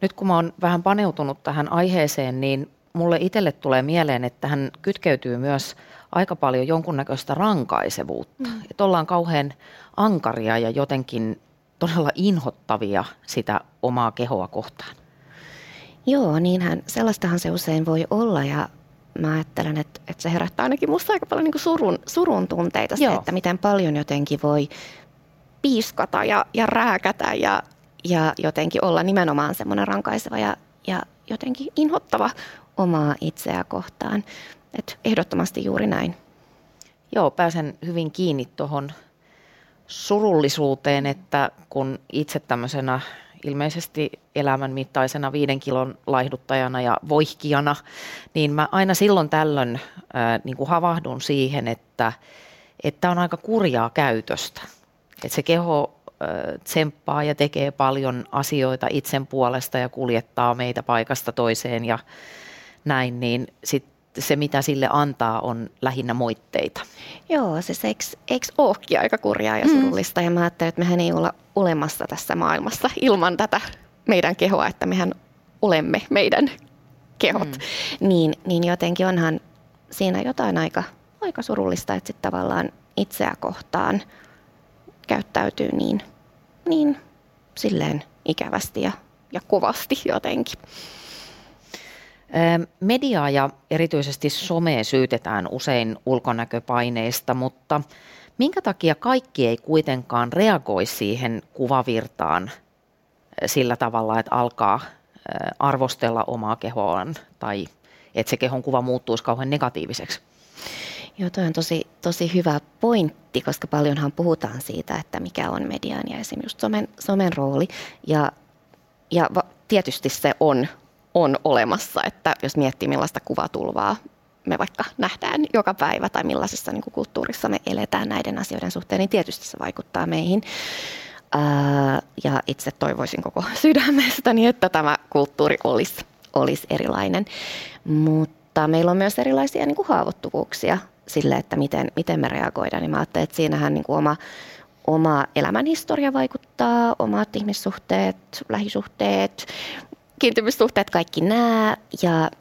Nyt kun mä oon vähän paneutunut tähän aiheeseen, niin mulle itselle tulee mieleen, että tähän kytkeytyy myös aika paljon jonkunnäköistä rankaisevuutta. Mm. Että ollaan kauhean ankaria ja jotenkin todella inhottavia sitä omaa kehoa kohtaan. Joo, niinhän, sellaistahan se usein voi olla ja mä ajattelen, että, että se herättää ainakin musta aika paljon niin surun, surun tunteita, se, että miten paljon jotenkin voi piiskata ja, ja rääkätä ja, ja jotenkin olla nimenomaan semmoinen rankaiseva ja, ja jotenkin inhottava omaa itseä kohtaan. Et ehdottomasti juuri näin. Joo, pääsen hyvin kiinni tuohon surullisuuteen, että kun itse tämmöisenä ilmeisesti elämän mittaisena viiden kilon laihduttajana ja voihkijana, niin mä aina silloin tällöin ää, niin kuin havahdun siihen, että että on aika kurjaa käytöstä. Että se keho ää, tsemppaa ja tekee paljon asioita itsen puolesta ja kuljettaa meitä paikasta toiseen ja näin, niin sitten se, mitä sille antaa, on lähinnä moitteita. Joo, siis eikö, eikö olekin aika kurjaa ja mm. surullista? Mm. Ja mä ajattelen, että mehän ei olla olemassa tässä maailmassa ilman tätä meidän kehoa, että mehän olemme meidän kehot. Mm. Niin, niin jotenkin onhan siinä jotain aika, aika surullista, että sitten tavallaan itseä kohtaan käyttäytyy niin, niin silleen ikävästi ja, ja kovasti jotenkin. Mediaa ja erityisesti somea syytetään usein ulkonäköpaineista, mutta minkä takia kaikki ei kuitenkaan reagoi siihen kuvavirtaan sillä tavalla, että alkaa arvostella omaa kehoaan tai että se kehon kuva muuttuisi kauhean negatiiviseksi? Joo, toi on tosi, tosi hyvä pointti, koska paljonhan puhutaan siitä, että mikä on median ja esimerkiksi somen, somen rooli. Ja, ja va, tietysti se on on olemassa, että jos miettii millaista kuvatulvaa me vaikka nähdään joka päivä tai millaisessa niin kulttuurissa me eletään näiden asioiden suhteen, niin tietysti se vaikuttaa meihin. Ja itse toivoisin koko sydämestäni, että tämä kulttuuri olisi, olisi erilainen. Mutta meillä on myös erilaisia niin kuin haavoittuvuuksia sille, että miten, miten me reagoidaan. Niin mä ajattelen, että siinähän niin kuin oma, oma elämänhistoria vaikuttaa, omat ihmissuhteet, lähisuhteet, kiintymyssuhteet, kaikki nämä ja,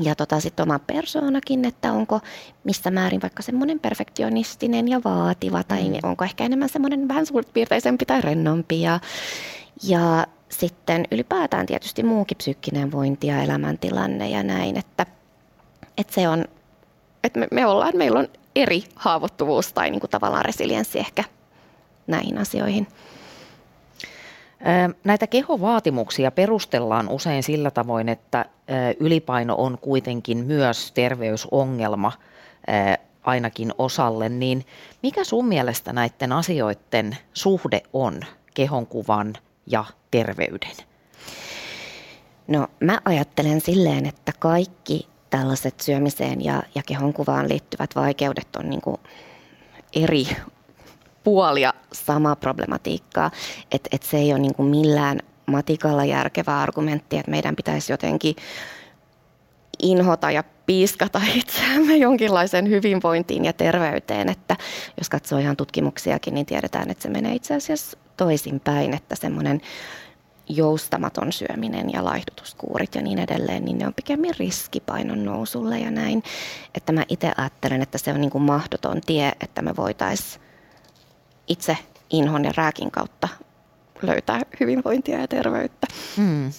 ja tota, sitten oma persoonakin, että onko missä määrin vaikka semmoinen perfektionistinen ja vaativa tai mm. onko ehkä enemmän semmoinen vähän suurpiirteisempi tai rennompi ja, ja sitten ylipäätään tietysti muukin psyykkinen vointi ja elämäntilanne ja näin, että, että se on, että me, me ollaan, meillä on eri haavoittuvuus tai niin kuin tavallaan resilienssi ehkä näihin asioihin. Näitä kehovaatimuksia perustellaan usein sillä tavoin, että ylipaino on kuitenkin myös terveysongelma ainakin osalle, niin mikä sun mielestä näiden asioiden suhde on kehonkuvan ja terveyden? No mä ajattelen silleen, että kaikki tällaiset syömiseen ja, ja kehonkuvaan liittyvät vaikeudet on niin eri puolia samaa problematiikkaa, että et se ei ole niin millään matikalla järkevä argumentti, että meidän pitäisi jotenkin inhota ja piiskata itseämme jonkinlaiseen hyvinvointiin ja terveyteen, että jos katsoo ihan tutkimuksiakin, niin tiedetään, että se menee itse asiassa toisinpäin, että semmoinen joustamaton syöminen ja laihdutuskuurit ja niin edelleen, niin ne on pikemmin riskipainon nousulle ja näin. Että mä itse ajattelen, että se on niin kuin mahdoton tie, että me voitaisiin itse inhon ja rääkin kautta löytää hyvinvointia ja terveyttä. Hmm.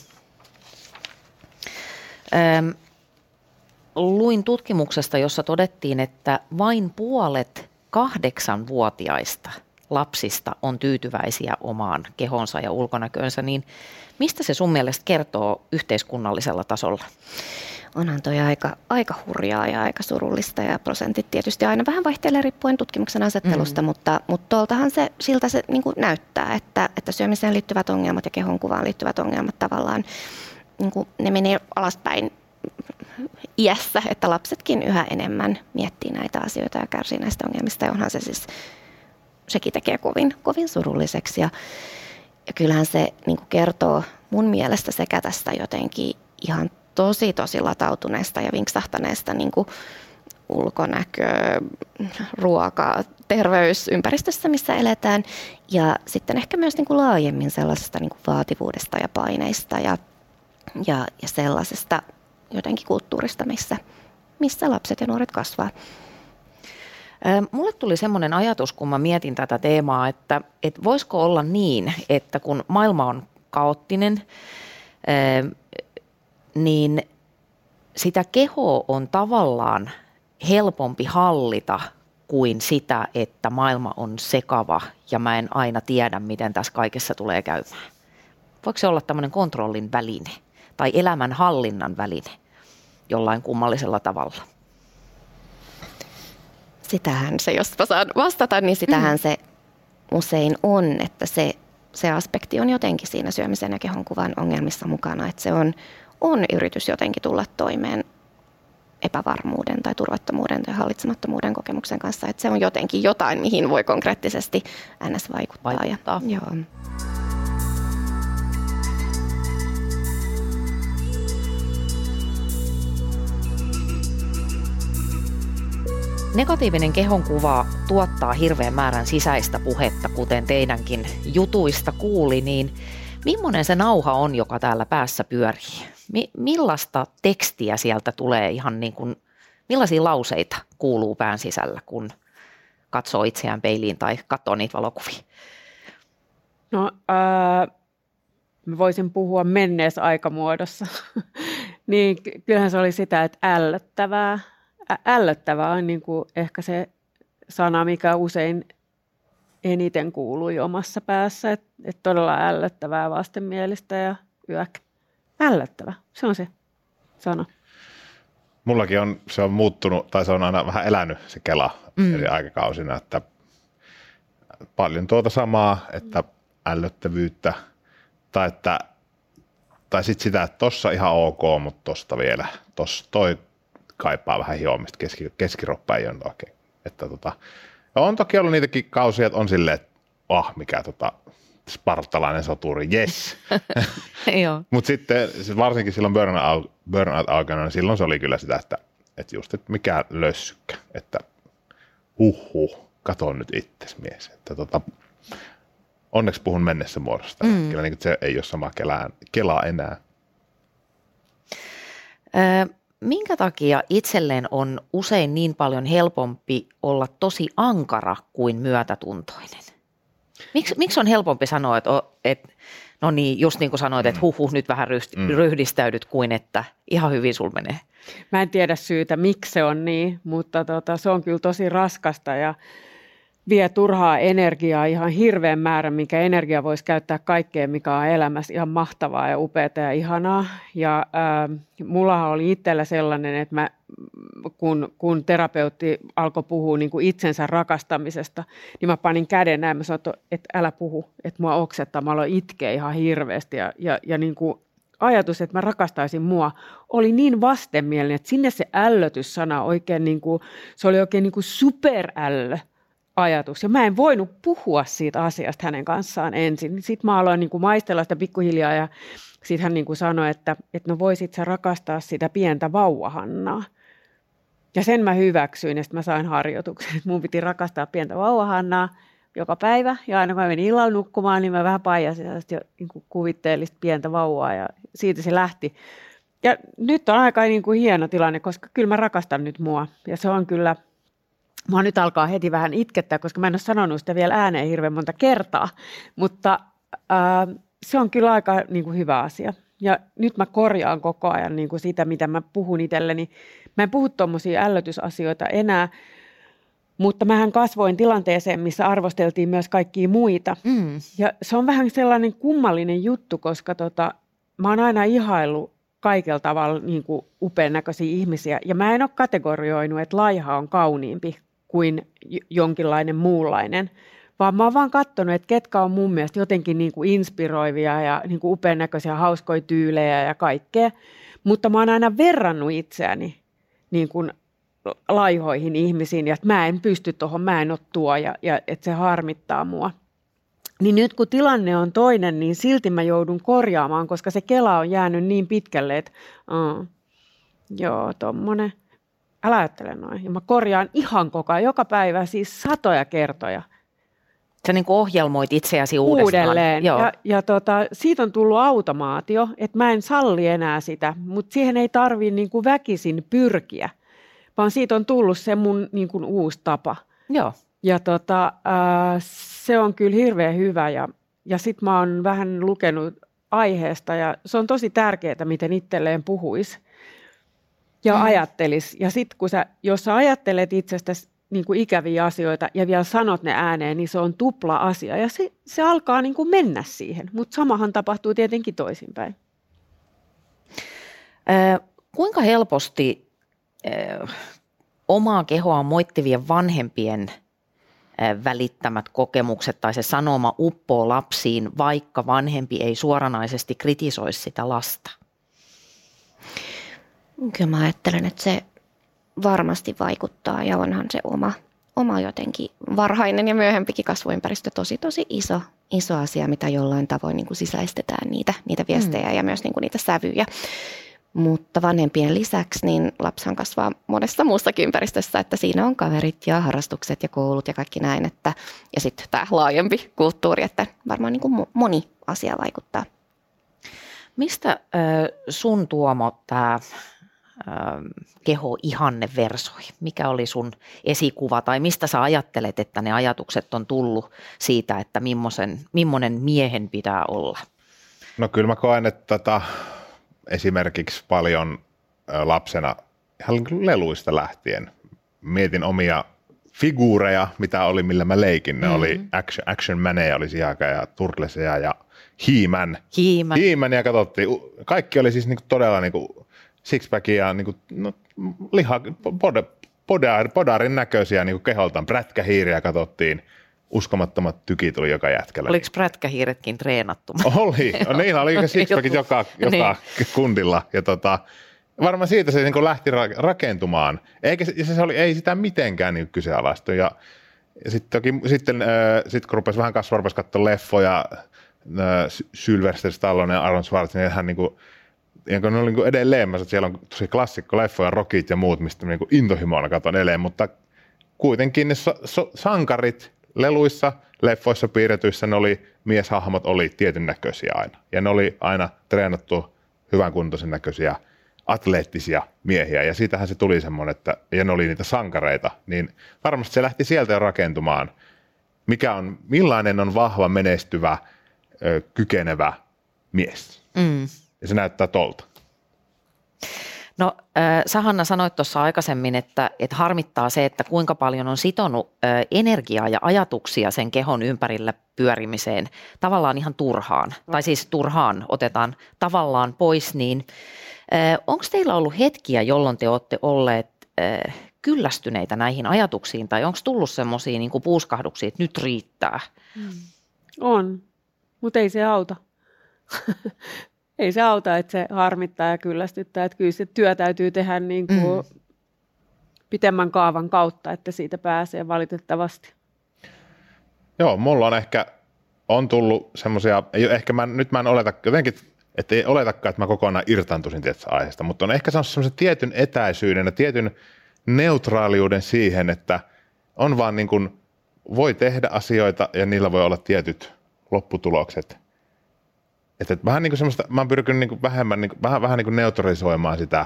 Ähm, luin tutkimuksesta, jossa todettiin, että vain puolet kahdeksanvuotiaista lapsista on tyytyväisiä omaan kehonsa ja ulkonäköönsä, niin mistä se sun mielestä kertoo yhteiskunnallisella tasolla? Onhan toi aika, aika hurjaa ja aika surullista ja prosentit tietysti aina vähän vaihtelee riippuen tutkimuksen asettelusta, mm. mutta, mutta tuoltahan se, siltä se niin näyttää, että, että syömiseen liittyvät ongelmat ja kehon kuvaan liittyvät ongelmat tavallaan, niin kuin, ne menee alaspäin iässä, että lapsetkin yhä enemmän miettii näitä asioita ja kärsii näistä ongelmista. Ja onhan se siis, sekin tekee kovin, kovin surulliseksi. Ja, ja kyllähän se niin kertoo mun mielestä sekä tästä jotenkin ihan tosi tosi latautuneesta ja vinksahtaneesta niin ulkonäkö, ruoka, terveysympäristössä, missä eletään. Ja sitten ehkä myös niin kuin laajemmin sellaisesta niin kuin vaativuudesta ja paineista ja, ja, ja sellaisesta jotenkin kulttuurista, missä, missä lapset ja nuoret kasvaa. Mulle tuli semmoinen ajatus, kun mä mietin tätä teemaa, että, että voisiko olla niin, että kun maailma on kaoottinen, niin sitä kehoa on tavallaan helpompi hallita kuin sitä, että maailma on sekava ja mä en aina tiedä, miten tässä kaikessa tulee käymään. Voiko se olla tämmöinen kontrollin väline tai elämän hallinnan väline jollain kummallisella tavalla? Sitähän se, jos saan vastata, niin sitähän mm. se usein on, että se, se aspekti on jotenkin siinä syömisen ja kehonkuvan ongelmissa mukana, että se on, on yritys jotenkin tulla toimeen epävarmuuden tai turvattomuuden tai hallitsemattomuuden kokemuksen kanssa. Että se on jotenkin jotain, mihin voi konkreettisesti NS vaikuttaa. vaikuttaa. Ja, joo. Negatiivinen kehonkuva tuottaa hirveän määrän sisäistä puhetta, kuten teidänkin jutuista kuuli, niin millainen se nauha on, joka täällä päässä pyörii? Mi- millaista tekstiä sieltä tulee ihan niin kuin, millaisia lauseita kuuluu pään sisällä, kun katsoo itseään peiliin tai katsoo niitä valokuvia? No, ää, mä voisin puhua menneessä aikamuodossa. niin kyllähän se oli sitä, että ällöttävää. Ä- ällöttävää on niin kuin ehkä se sana, mikä usein eniten kuului omassa päässä, että et todella ällöttävää vastenmielistä ja yök ällöttävä. Se on se sana. Mullakin on, se on muuttunut, tai se on aina vähän elänyt se Kela mm. eri aikakausina, että paljon tuota samaa, että ällöttävyyttä, tai että tai sitten sitä, että tossa ihan ok, mutta tosta vielä, tossa toi kaipaa vähän hiomista, keski, keskiroppa ei ole oikein. Että tota, on toki ollut niitäkin kausia, että on silleen, että oh, mikä tota, spartalainen soturi, yes. Mutta sitten varsinkin silloin burnout, burnout aikana, niin silloin se oli kyllä sitä, että, että just, että mikä lössykkä, että huhhuh, kato nyt itses mies. Että tota, onneksi puhun mennessä muodosta. Mm. Kyllä niin, se ei ole sama kelaa, kelaa enää. Ö, minkä takia itselleen on usein niin paljon helpompi olla tosi ankara kuin myötätuntoinen? Miksi, miksi on helpompi sanoa, että, että no niin, just niin kuin sanoit, että huh, huh nyt vähän ryhti, mm. ryhdistäydyt kuin että ihan hyvin sul menee? Mä en tiedä syytä, miksi se on niin, mutta tota, se on kyllä tosi raskasta ja vie turhaa energiaa ihan hirveän määrän, mikä energia voisi käyttää kaikkeen, mikä on elämässä. Ihan mahtavaa ja upeaa ja ihanaa. Ja äh, mulla oli itsellä sellainen, että mä, kun, kun terapeutti alkoi puhua niin kuin itsensä rakastamisesta, niin mä panin käden näin, mä sanoin, että älä puhu, että mua oksettaa, mä aloin itkeä ihan hirveästi. Ja, ja, ja niin kuin ajatus, että mä rakastaisin mua, oli niin vastenmielinen, että sinne se ällötyssana oikein, niin kuin, se oli oikein niin kuin superällö ajatus. Ja mä en voinut puhua siitä asiasta hänen kanssaan ensin. Sitten mä aloin niin kuin maistella sitä pikkuhiljaa ja sitten hän niin kuin sanoi, että, että no voisit sä rakastaa sitä pientä vauvahannaa. Ja sen mä hyväksyin ja sitten mä sain harjoituksen, mun piti rakastaa pientä vauvahannaa joka päivä. Ja aina kun mä menin illalla nukkumaan, niin mä vähän paijasin ja niin kuvitteellista pientä vauvaa ja siitä se lähti. Ja nyt on aika niin kuin hieno tilanne, koska kyllä mä rakastan nyt mua. Ja se on kyllä Mua nyt alkaa heti vähän itkettää, koska mä en ole sanonut sitä vielä ääneen hirveän monta kertaa, mutta ää, se on kyllä aika niin kuin hyvä asia. Ja nyt mä korjaan koko ajan niin kuin sitä, mitä mä puhun itselleni. Mä en puhu tuommoisia ällötysasioita enää, mutta mähän kasvoin tilanteeseen, missä arvosteltiin myös kaikkia muita. Mm. Ja se on vähän sellainen kummallinen juttu, koska tota, mä oon aina ihaillut kaikella tavalla niin kuin upean näköisiä ihmisiä. Ja mä en ole kategorioinut, että laiha on kauniimpi kuin jonkinlainen muunlainen, vaan mä oon vaan katsonut, että ketkä on mun mielestä jotenkin niin kuin inspiroivia ja niin kuin upean näköisiä hauskoja tyylejä ja kaikkea. mutta mä oon aina verrannut itseäni niin kuin laihoihin ihmisiin ja että mä en pysty tuohon, mä en ole tuo ja, ja että se harmittaa mua. Niin nyt kun tilanne on toinen, niin silti mä joudun korjaamaan, koska se kela on jäänyt niin pitkälle, että uh, joo, tommonen, älä ajattele noin. Ja mä korjaan ihan koko ajan, joka päivä, siis satoja kertoja. Sä niin ohjelmoit itseäsi uudestaan. Uudelleen. Joo. Ja, ja tota, siitä on tullut automaatio, että mä en salli enää sitä, mutta siihen ei tarvii niin kuin väkisin pyrkiä, vaan siitä on tullut se mun niin kuin uusi tapa. Joo. Ja tota, äh, se on kyllä hirveän hyvä ja, ja sitten mä oon vähän lukenut aiheesta ja se on tosi tärkeää, miten itselleen puhuisi ja mm. ajattelisi. Ja sitten kun sä, jos sä ajattelet itsestäsi niin kuin ikäviä asioita ja vielä sanot ne ääneen, niin se on tupla asia ja se, se alkaa niin kuin mennä siihen. Mutta samahan tapahtuu tietenkin toisinpäin. Äh, kuinka helposti äh, omaa kehoa moittivien vanhempien välittämät kokemukset tai se sanoma uppoo lapsiin, vaikka vanhempi ei suoranaisesti kritisoisi sitä lasta? Kyllä mä ajattelen, että se varmasti vaikuttaa ja onhan se oma, oma jotenkin varhainen ja myöhempikin kasvuympäristö tosi tosi iso, iso asia, mitä jollain tavoin niin kuin sisäistetään niitä, niitä viestejä mm. ja myös niin kuin niitä sävyjä. Mutta vanhempien lisäksi niin lapsihan kasvaa monessa muussakin ympäristössä, että siinä on kaverit ja harrastukset ja koulut ja kaikki näin. Että, ja sitten tämä laajempi kulttuuri, että varmaan niin kuin moni asia vaikuttaa. Mistä äh, sun Tuomo tämä keho ihanne versoi? Mikä oli sun esikuva tai mistä sä ajattelet, että ne ajatukset on tullut siitä, että millaisen, millainen miehen pitää olla? No kyllä mä koen, että tota, esimerkiksi paljon lapsena ihan leluista lähtien mietin omia figuureja, mitä oli, millä mä leikin. Ne mm-hmm. oli action, action maneja, oli siihen aikaan, ja turtleseja ja hiimän. Hiimän. Hiimän ja katsottiin. Kaikki oli siis niinku todella niinku sixpackia, niinku, no, liha, pod, podar, podarin näköisiä niinku keholtaan. Prätkähiiriä katsottiin uskomattomat tykit tuli joka jätkällä. Oliko prätkähiiretkin treenattu? Oli, no, niin oli sixpackit joka, joka niin. kundilla. Ja tota, varmaan siitä se niin lähti rakentumaan. Eikä se, se oli, ei sitä mitenkään niin kyseenalaistu. Ja, ja sitten, toki, sitten äh, sit kun rupesi vähän kasvaa, rupesi katsoa leffoja, äh, Sylvester Stallone ja Aaron Schwarzenegger, hän niin kuin, ja kun ne oli niin edelleen, mä siellä on tosi klassikko leffoja, rockit ja muut, mistä niin intohimoina katson edelleen, mutta kuitenkin ne so, so, sankarit leluissa, leffoissa piirretyissä ne oli, mieshahmot oli tietyn näköisiä aina. Ja ne oli aina treenattu hyvän kuntoisen näköisiä atleettisia miehiä. Ja siitähän se tuli semmoinen, että ja ne oli niitä sankareita. Niin varmasti se lähti sieltä rakentumaan. Mikä on, millainen on vahva, menestyvä, kykenevä mies. Mm. Ja se näyttää tolta. No äh, sä Hanna sanoit tuossa aikaisemmin, että, että harmittaa se, että kuinka paljon on sitonut äh, energiaa ja ajatuksia sen kehon ympärillä pyörimiseen tavallaan ihan turhaan. Tai siis turhaan otetaan tavallaan pois, niin äh, onko teillä ollut hetkiä, jolloin te olette olleet äh, kyllästyneitä näihin ajatuksiin tai onko tullut semmoisia niin puuskahduksia, että nyt riittää? Mm. On, mutta ei se auta. ei se auta, että se harmittaa ja kyllästyttää. Että kyllä se työ täytyy tehdä niin kuin mm. pitemmän kaavan kautta, että siitä pääsee valitettavasti. Joo, mulla on ehkä on tullut semmoisia, ehkä mä, nyt mä en oleta, jotenkin, että ei oletakaan, että mä kokonaan irtaantuisin tietystä aiheesta, mutta on ehkä semmoisen tietyn etäisyyden ja tietyn neutraaliuden siihen, että on vaan niin kuin, voi tehdä asioita ja niillä voi olla tietyt lopputulokset. Että, että vähän niin kuin semmoista, mä oon pyrkinyt niin kuin vähemmän, niin kuin, vähän, vähän niin kuin neutralisoimaan sitä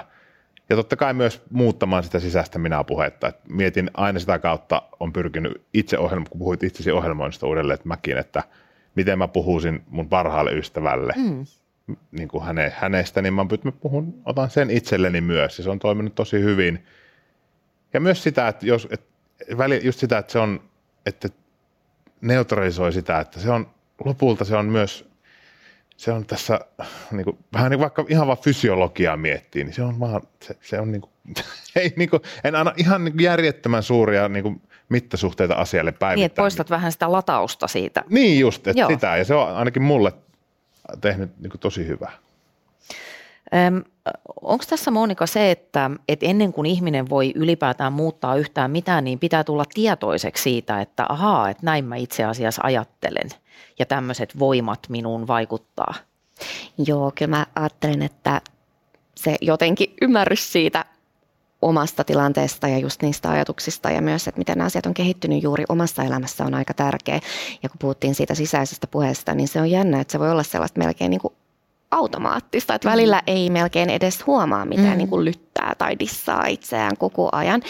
ja totta kai myös muuttamaan sitä sisäistä minä puhetta. Et mietin aina sitä kautta, on pyrkinyt itse ohjelma, kun puhuit itsesi ohjelmoinnista uudelleen, että mäkin, että miten mä puhuisin mun parhaalle ystävälle mm. niin kuin häne, hänestä, niin mä, mä puhun, otan sen itselleni myös ja se on toiminut tosi hyvin. Ja myös sitä, että jos, et, just sitä, että se on, että neutralisoi sitä, että se on, lopulta se on myös se on tässä, niin kuin, vähän niin kuin vaikka ihan vaan fysiologiaa miettii, niin se on vaan, se, se on niin kuin, ei niin kuin, en anna ihan niin kuin järjettömän suuria niin kuin mittasuhteita asialle päivittäin. Niin, että poistat vähän sitä latausta siitä. Niin just, että sitä, ja se on ainakin mulle tehnyt niin kuin tosi hyvää. Onko tässä Monika se, että, että ennen kuin ihminen voi ylipäätään muuttaa yhtään mitään, niin pitää tulla tietoiseksi siitä, että ahaa, että näin mä itse asiassa ajattelen ja tämmöiset voimat minuun vaikuttaa? Joo, kyllä mä ajattelen, että se jotenkin ymmärrys siitä omasta tilanteesta ja just niistä ajatuksista ja myös, että miten asiat on kehittynyt juuri omassa elämässä on aika tärkeä. Ja kun puhuttiin siitä sisäisestä puheesta, niin se on jännä, että se voi olla sellaista melkein niin kuin automaattista, että välillä mm. ei melkein edes huomaa mitään mm. niin kuin lyttää tai dissaa itseään koko ajan.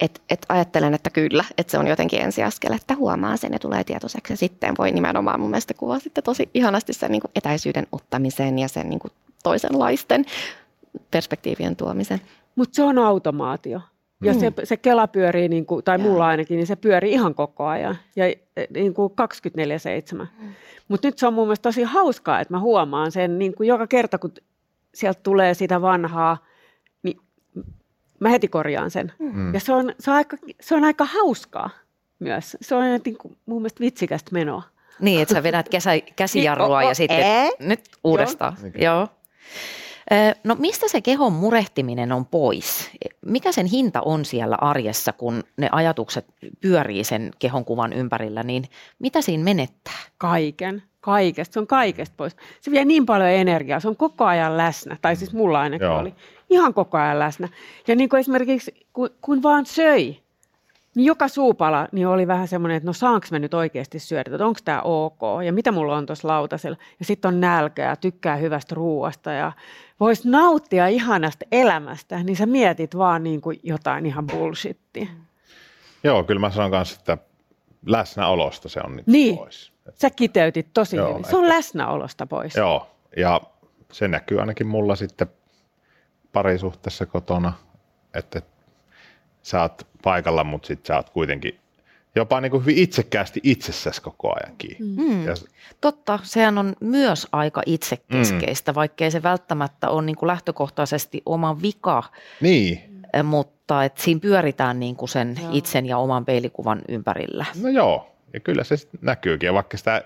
Et, et ajattelen, että kyllä, että se on jotenkin ensiaskel, että huomaa sen ja tulee tietoiseksi ja sitten voi nimenomaan mun mielestä kuvaa sitten tosi ihanasti sen niin kuin etäisyyden ottamisen ja sen niin kuin toisenlaisten perspektiivien tuomisen. Mutta se on automaatio. Ja mm. se, se Kela pyörii, niin kuin, tai mulla ainakin, niin se pyörii ihan koko ajan. Ja e, niin kuin 24-7. Mm. Mutta nyt se on mun mielestä tosi hauskaa, että mä huomaan sen niin kuin joka kerta, kun sieltä tulee sitä vanhaa, niin mä heti korjaan sen. Mm. Ja se on, se, on aika, se on aika hauskaa myös. Se on niin kuin, mun mielestä vitsikästä menoa. Niin, että sä vedät kesä, käsijarrua niin, ja sitten ee? nyt uudestaan. Joo. Joo. No mistä se kehon murehtiminen on pois? Mikä sen hinta on siellä arjessa, kun ne ajatukset pyörii sen kehon kuvan ympärillä, niin mitä siinä menettää? Kaiken. Kaikesta. Se on kaikesta pois. Se vie niin paljon energiaa. Se on koko ajan läsnä. Tai siis mulla ainakin Joo. oli. Ihan koko ajan läsnä. Ja niin kuin esimerkiksi kun, kun vaan söi, niin joka suupala niin oli vähän semmoinen, että no saanko mä nyt oikeasti syödä, että onko tämä ok ja mitä mulla on tuossa lautasella. Ja sitten on nälkää, tykkää hyvästä ruuasta ja voisi nauttia ihanasta elämästä, niin sä mietit vaan niin kuin jotain ihan bullshittia. Joo, kyllä mä sanon kanssa, että läsnäolosta se on nyt niin. pois. Sä kiteytit tosi Joo, hyvin. Se on läsnäolosta pois. Joo, ja se näkyy ainakin mulla sitten parisuhteessa kotona, että sä oot paikalla, mutta sitten sä oot kuitenkin jopa niin kuin hyvin itsekkäästi itsessäsi koko ajan kiinni. Mm. Ja... Totta, sehän on myös aika itsekeskeistä, mm. vaikkei se välttämättä ole niin kuin lähtökohtaisesti oma vika. Niin. Mutta että siinä pyöritään niin kuin sen joo. itsen ja oman peilikuvan ympärillä. No joo, ja kyllä se näkyykin, ja vaikka sitä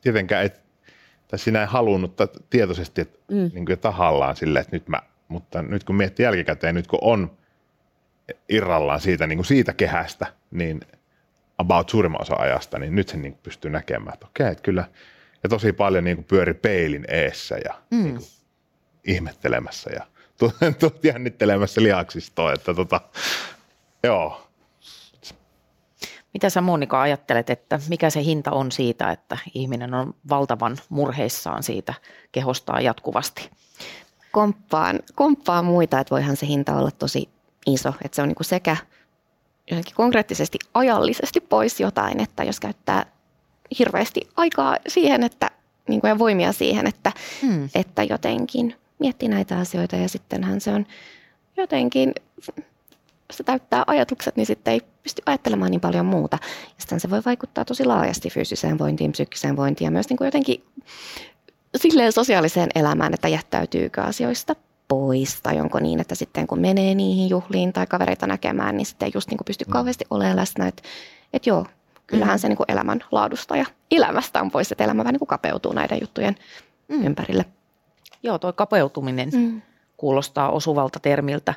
tietenkään et, tai sinä ei halunnut tietoisesti että mm. niin kuin tahallaan silleen, että nyt mä, mutta nyt kun miettii jälkikäteen, nyt kun on irrallaan siitä, niin kuin siitä kehästä, niin about suurimman osa ajasta, niin nyt sen niin pystyy näkemään, että okei, että kyllä, ja tosi paljon niin kuin pyöri peilin eessä ja mm. niin kuin, ihmettelemässä ja tuot jännittelemässä lihaksistoa, että tota, joo. Mitä sä Monika ajattelet, että mikä se hinta on siitä, että ihminen on valtavan murheissaan siitä kehostaa jatkuvasti? Komppaan, komppaan muita, että voihan se hinta olla tosi iso, että se on niin kuin sekä jotenkin konkreettisesti ajallisesti pois jotain, että jos käyttää hirveästi aikaa siihen, että niin kuin ja voimia siihen, että, hmm. että jotenkin miettii näitä asioita ja sittenhän se on jotenkin, se täyttää ajatukset, niin sitten ei pysty ajattelemaan niin paljon muuta. Ja sitten se voi vaikuttaa tosi laajasti fyysiseen vointiin, psyykkiseen vointiin ja myös niin kuin jotenkin silleen sosiaaliseen elämään, että jättäytyykö asioista pois tai onko niin, että sitten kun menee niihin juhliin tai kavereita näkemään, niin sitten just niin kuin pystyy mm. kauheasti olemaan läsnä, että, että joo, kyllähän mm. se niin kuin elämän laadusta ja elämästä on pois, että elämä vähän niin kuin kapeutuu näiden juttujen mm. ympärille. Joo, tuo kapeutuminen mm. kuulostaa osuvalta termiltä.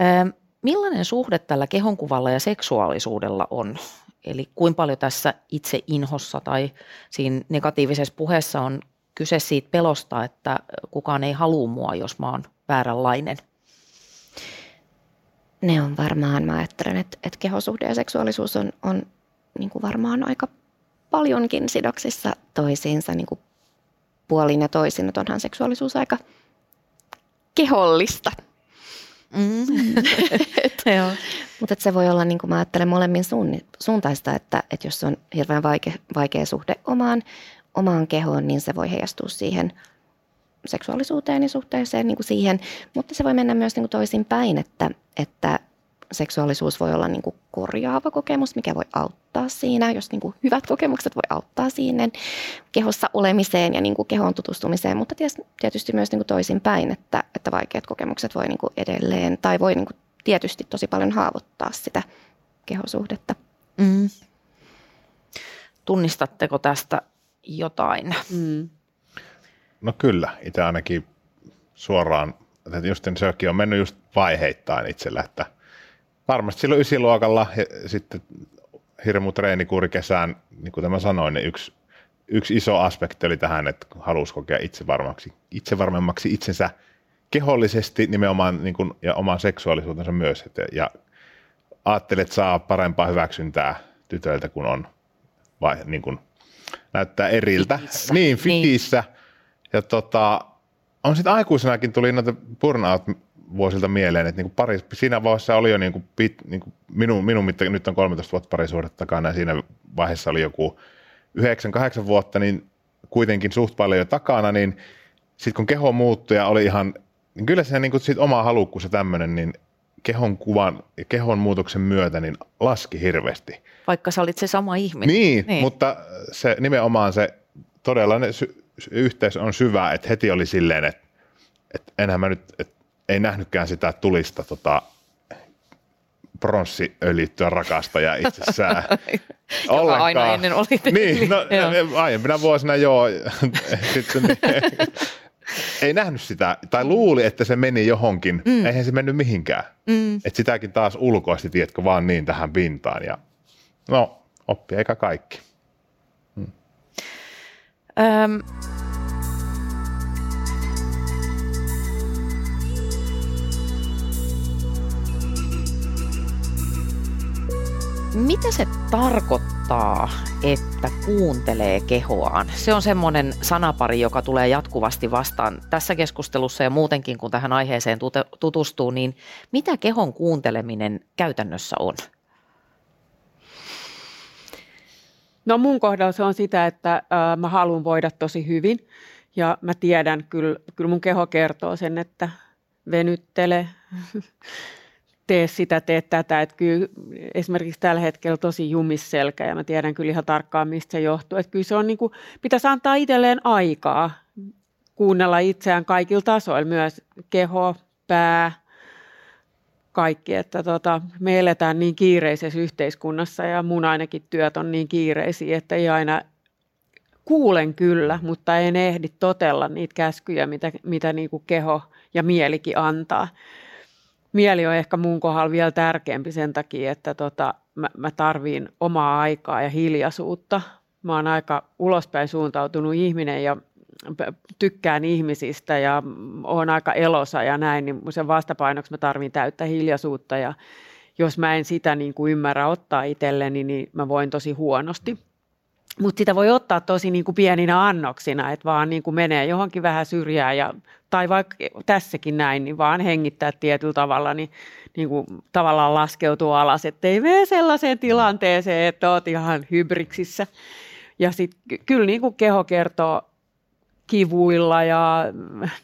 Ö, millainen suhde tällä kehonkuvalla ja seksuaalisuudella on? Eli kuinka paljon tässä itse inhossa tai siinä negatiivisessa puheessa on kyse siitä pelosta, että kukaan ei halua mua, jos mä oon vääränlainen? Ne on varmaan, mä ajattelen, että, että kehosuhde ja seksuaalisuus on, on niin kuin varmaan aika paljonkin sidoksissa toisiinsa niin kuin puolin ja toisin, että onhan seksuaalisuus aika kehollista. Mm. Mutta se voi olla, niin kuin mä ajattelen, molemmin suuntaista, että, että jos on hirveän vaikea, vaikea suhde omaan, omaan kehoon, niin se voi heijastua siihen seksuaalisuuteen ja suhteeseen niin kuin siihen, mutta se voi mennä myös niin kuin toisinpäin, että, että seksuaalisuus voi olla niin kuin korjaava kokemus, mikä voi auttaa siinä, jos niin kuin hyvät kokemukset voi auttaa siinä kehossa olemiseen ja niin kuin kehoon tutustumiseen, mutta tietysti myös niin kuin toisinpäin, että, että vaikeat kokemukset voi niin kuin edelleen tai voi niin kuin tietysti tosi paljon haavoittaa sitä kehosuhdetta. Mm. Tunnistatteko tästä jotain. Mm. No kyllä, itse ainakin suoraan, että just sekin on mennyt just vaiheittain itsellä, että varmasti silloin ysiluokalla ja sitten hirmu treenikuuri kesään, niin kuin tämä sanoin, niin yksi, yksi iso aspekti oli tähän, että halusi kokea itsevarmaksi, itsevarmemmaksi itsensä kehollisesti nimenomaan niin kuin, ja oman seksuaalisuutensa myös. Et, ja ajattelet, että saa parempaa hyväksyntää tytöiltä, kun on vai, niin kuin, näyttää eriltä. Fitissä. Niin, fitissä. Niin. Ja tota, on sitten aikuisenakin tuli noita burnout vuosilta mieleen, että niinku pari, siinä vaiheessa oli jo niinku pit, niinku minun, minun mitta, nyt on 13 vuotta parisuhdetta takana ja siinä vaiheessa oli joku 9-8 vuotta, niin kuitenkin suht paljon jo takana, niin sitten kun keho muuttui ja oli ihan, niin kyllä se niinku sit oma halukkuus ja tämmöinen, niin kehon kuvan ja kehon muutoksen myötä niin laski hirveästi. Vaikka sä olit se sama ihminen. Niin, niin. mutta se nimenomaan se todella ne sy- yhteys on syvä, että heti oli silleen, että, että enhän mä nyt, että ei nähnytkään sitä tulista tota, pronssiöljyttyä rakastajaa itsessään. Joka aina ennen oli. Niin, no, aiempina vuosina joo. Sitten, niin, ei nähnyt sitä, tai luuli, että se meni johonkin. Mm. Eihän se mennyt mihinkään. Mm. Että sitäkin taas ulkoisesti, tiedätkö, vaan niin tähän pintaan. Ja, no, oppi eikä kaikki. Mm. Öm, Mitä se tarkoittaa, että kuuntelee kehoaan? Se on semmoinen sanapari, joka tulee jatkuvasti vastaan tässä keskustelussa ja muutenkin, kun tähän aiheeseen tutustuu, niin mitä kehon kuunteleminen käytännössä on? No mun kohdalla se on sitä, että mä haluan voida tosi hyvin ja mä tiedän, kyllä, kyllä mun keho kertoo sen, että venyttele, tee sitä, tee tätä. Että kyllä esimerkiksi tällä hetkellä tosi jumisselkä ja mä tiedän kyllä ihan tarkkaan, mistä se johtuu. Että kyllä se on niin kuin, pitäisi antaa itselleen aikaa kuunnella itseään kaikilla tasoilla, myös keho, pää, kaikki, että tota, me eletään niin kiireisessä yhteiskunnassa ja mun ainakin työt on niin kiireisiä, että ei aina kuulen kyllä, mutta en ehdi totella niitä käskyjä, mitä, mitä niin kuin keho ja mielikin antaa mieli on ehkä mun kohdalla vielä tärkeämpi sen takia, että tota, mä, mä tarviin omaa aikaa ja hiljaisuutta. Mä oon aika ulospäin suuntautunut ihminen ja tykkään ihmisistä ja oon aika elosa ja näin, niin sen vastapainoksi mä tarvin täyttä hiljaisuutta ja jos mä en sitä niin kuin ymmärrä ottaa itselleni, niin mä voin tosi huonosti. Mutta sitä voi ottaa tosi niin kuin pieninä annoksina, että vaan niin kuin menee johonkin vähän syrjään ja, tai vaikka tässäkin näin, niin vaan hengittää tietyllä tavalla, niin, niin kuin tavallaan laskeutuu alas, ettei mene sellaiseen tilanteeseen, että oot ihan hybriksissä. Ja sitten kyllä niin kuin keho kertoo kivuilla ja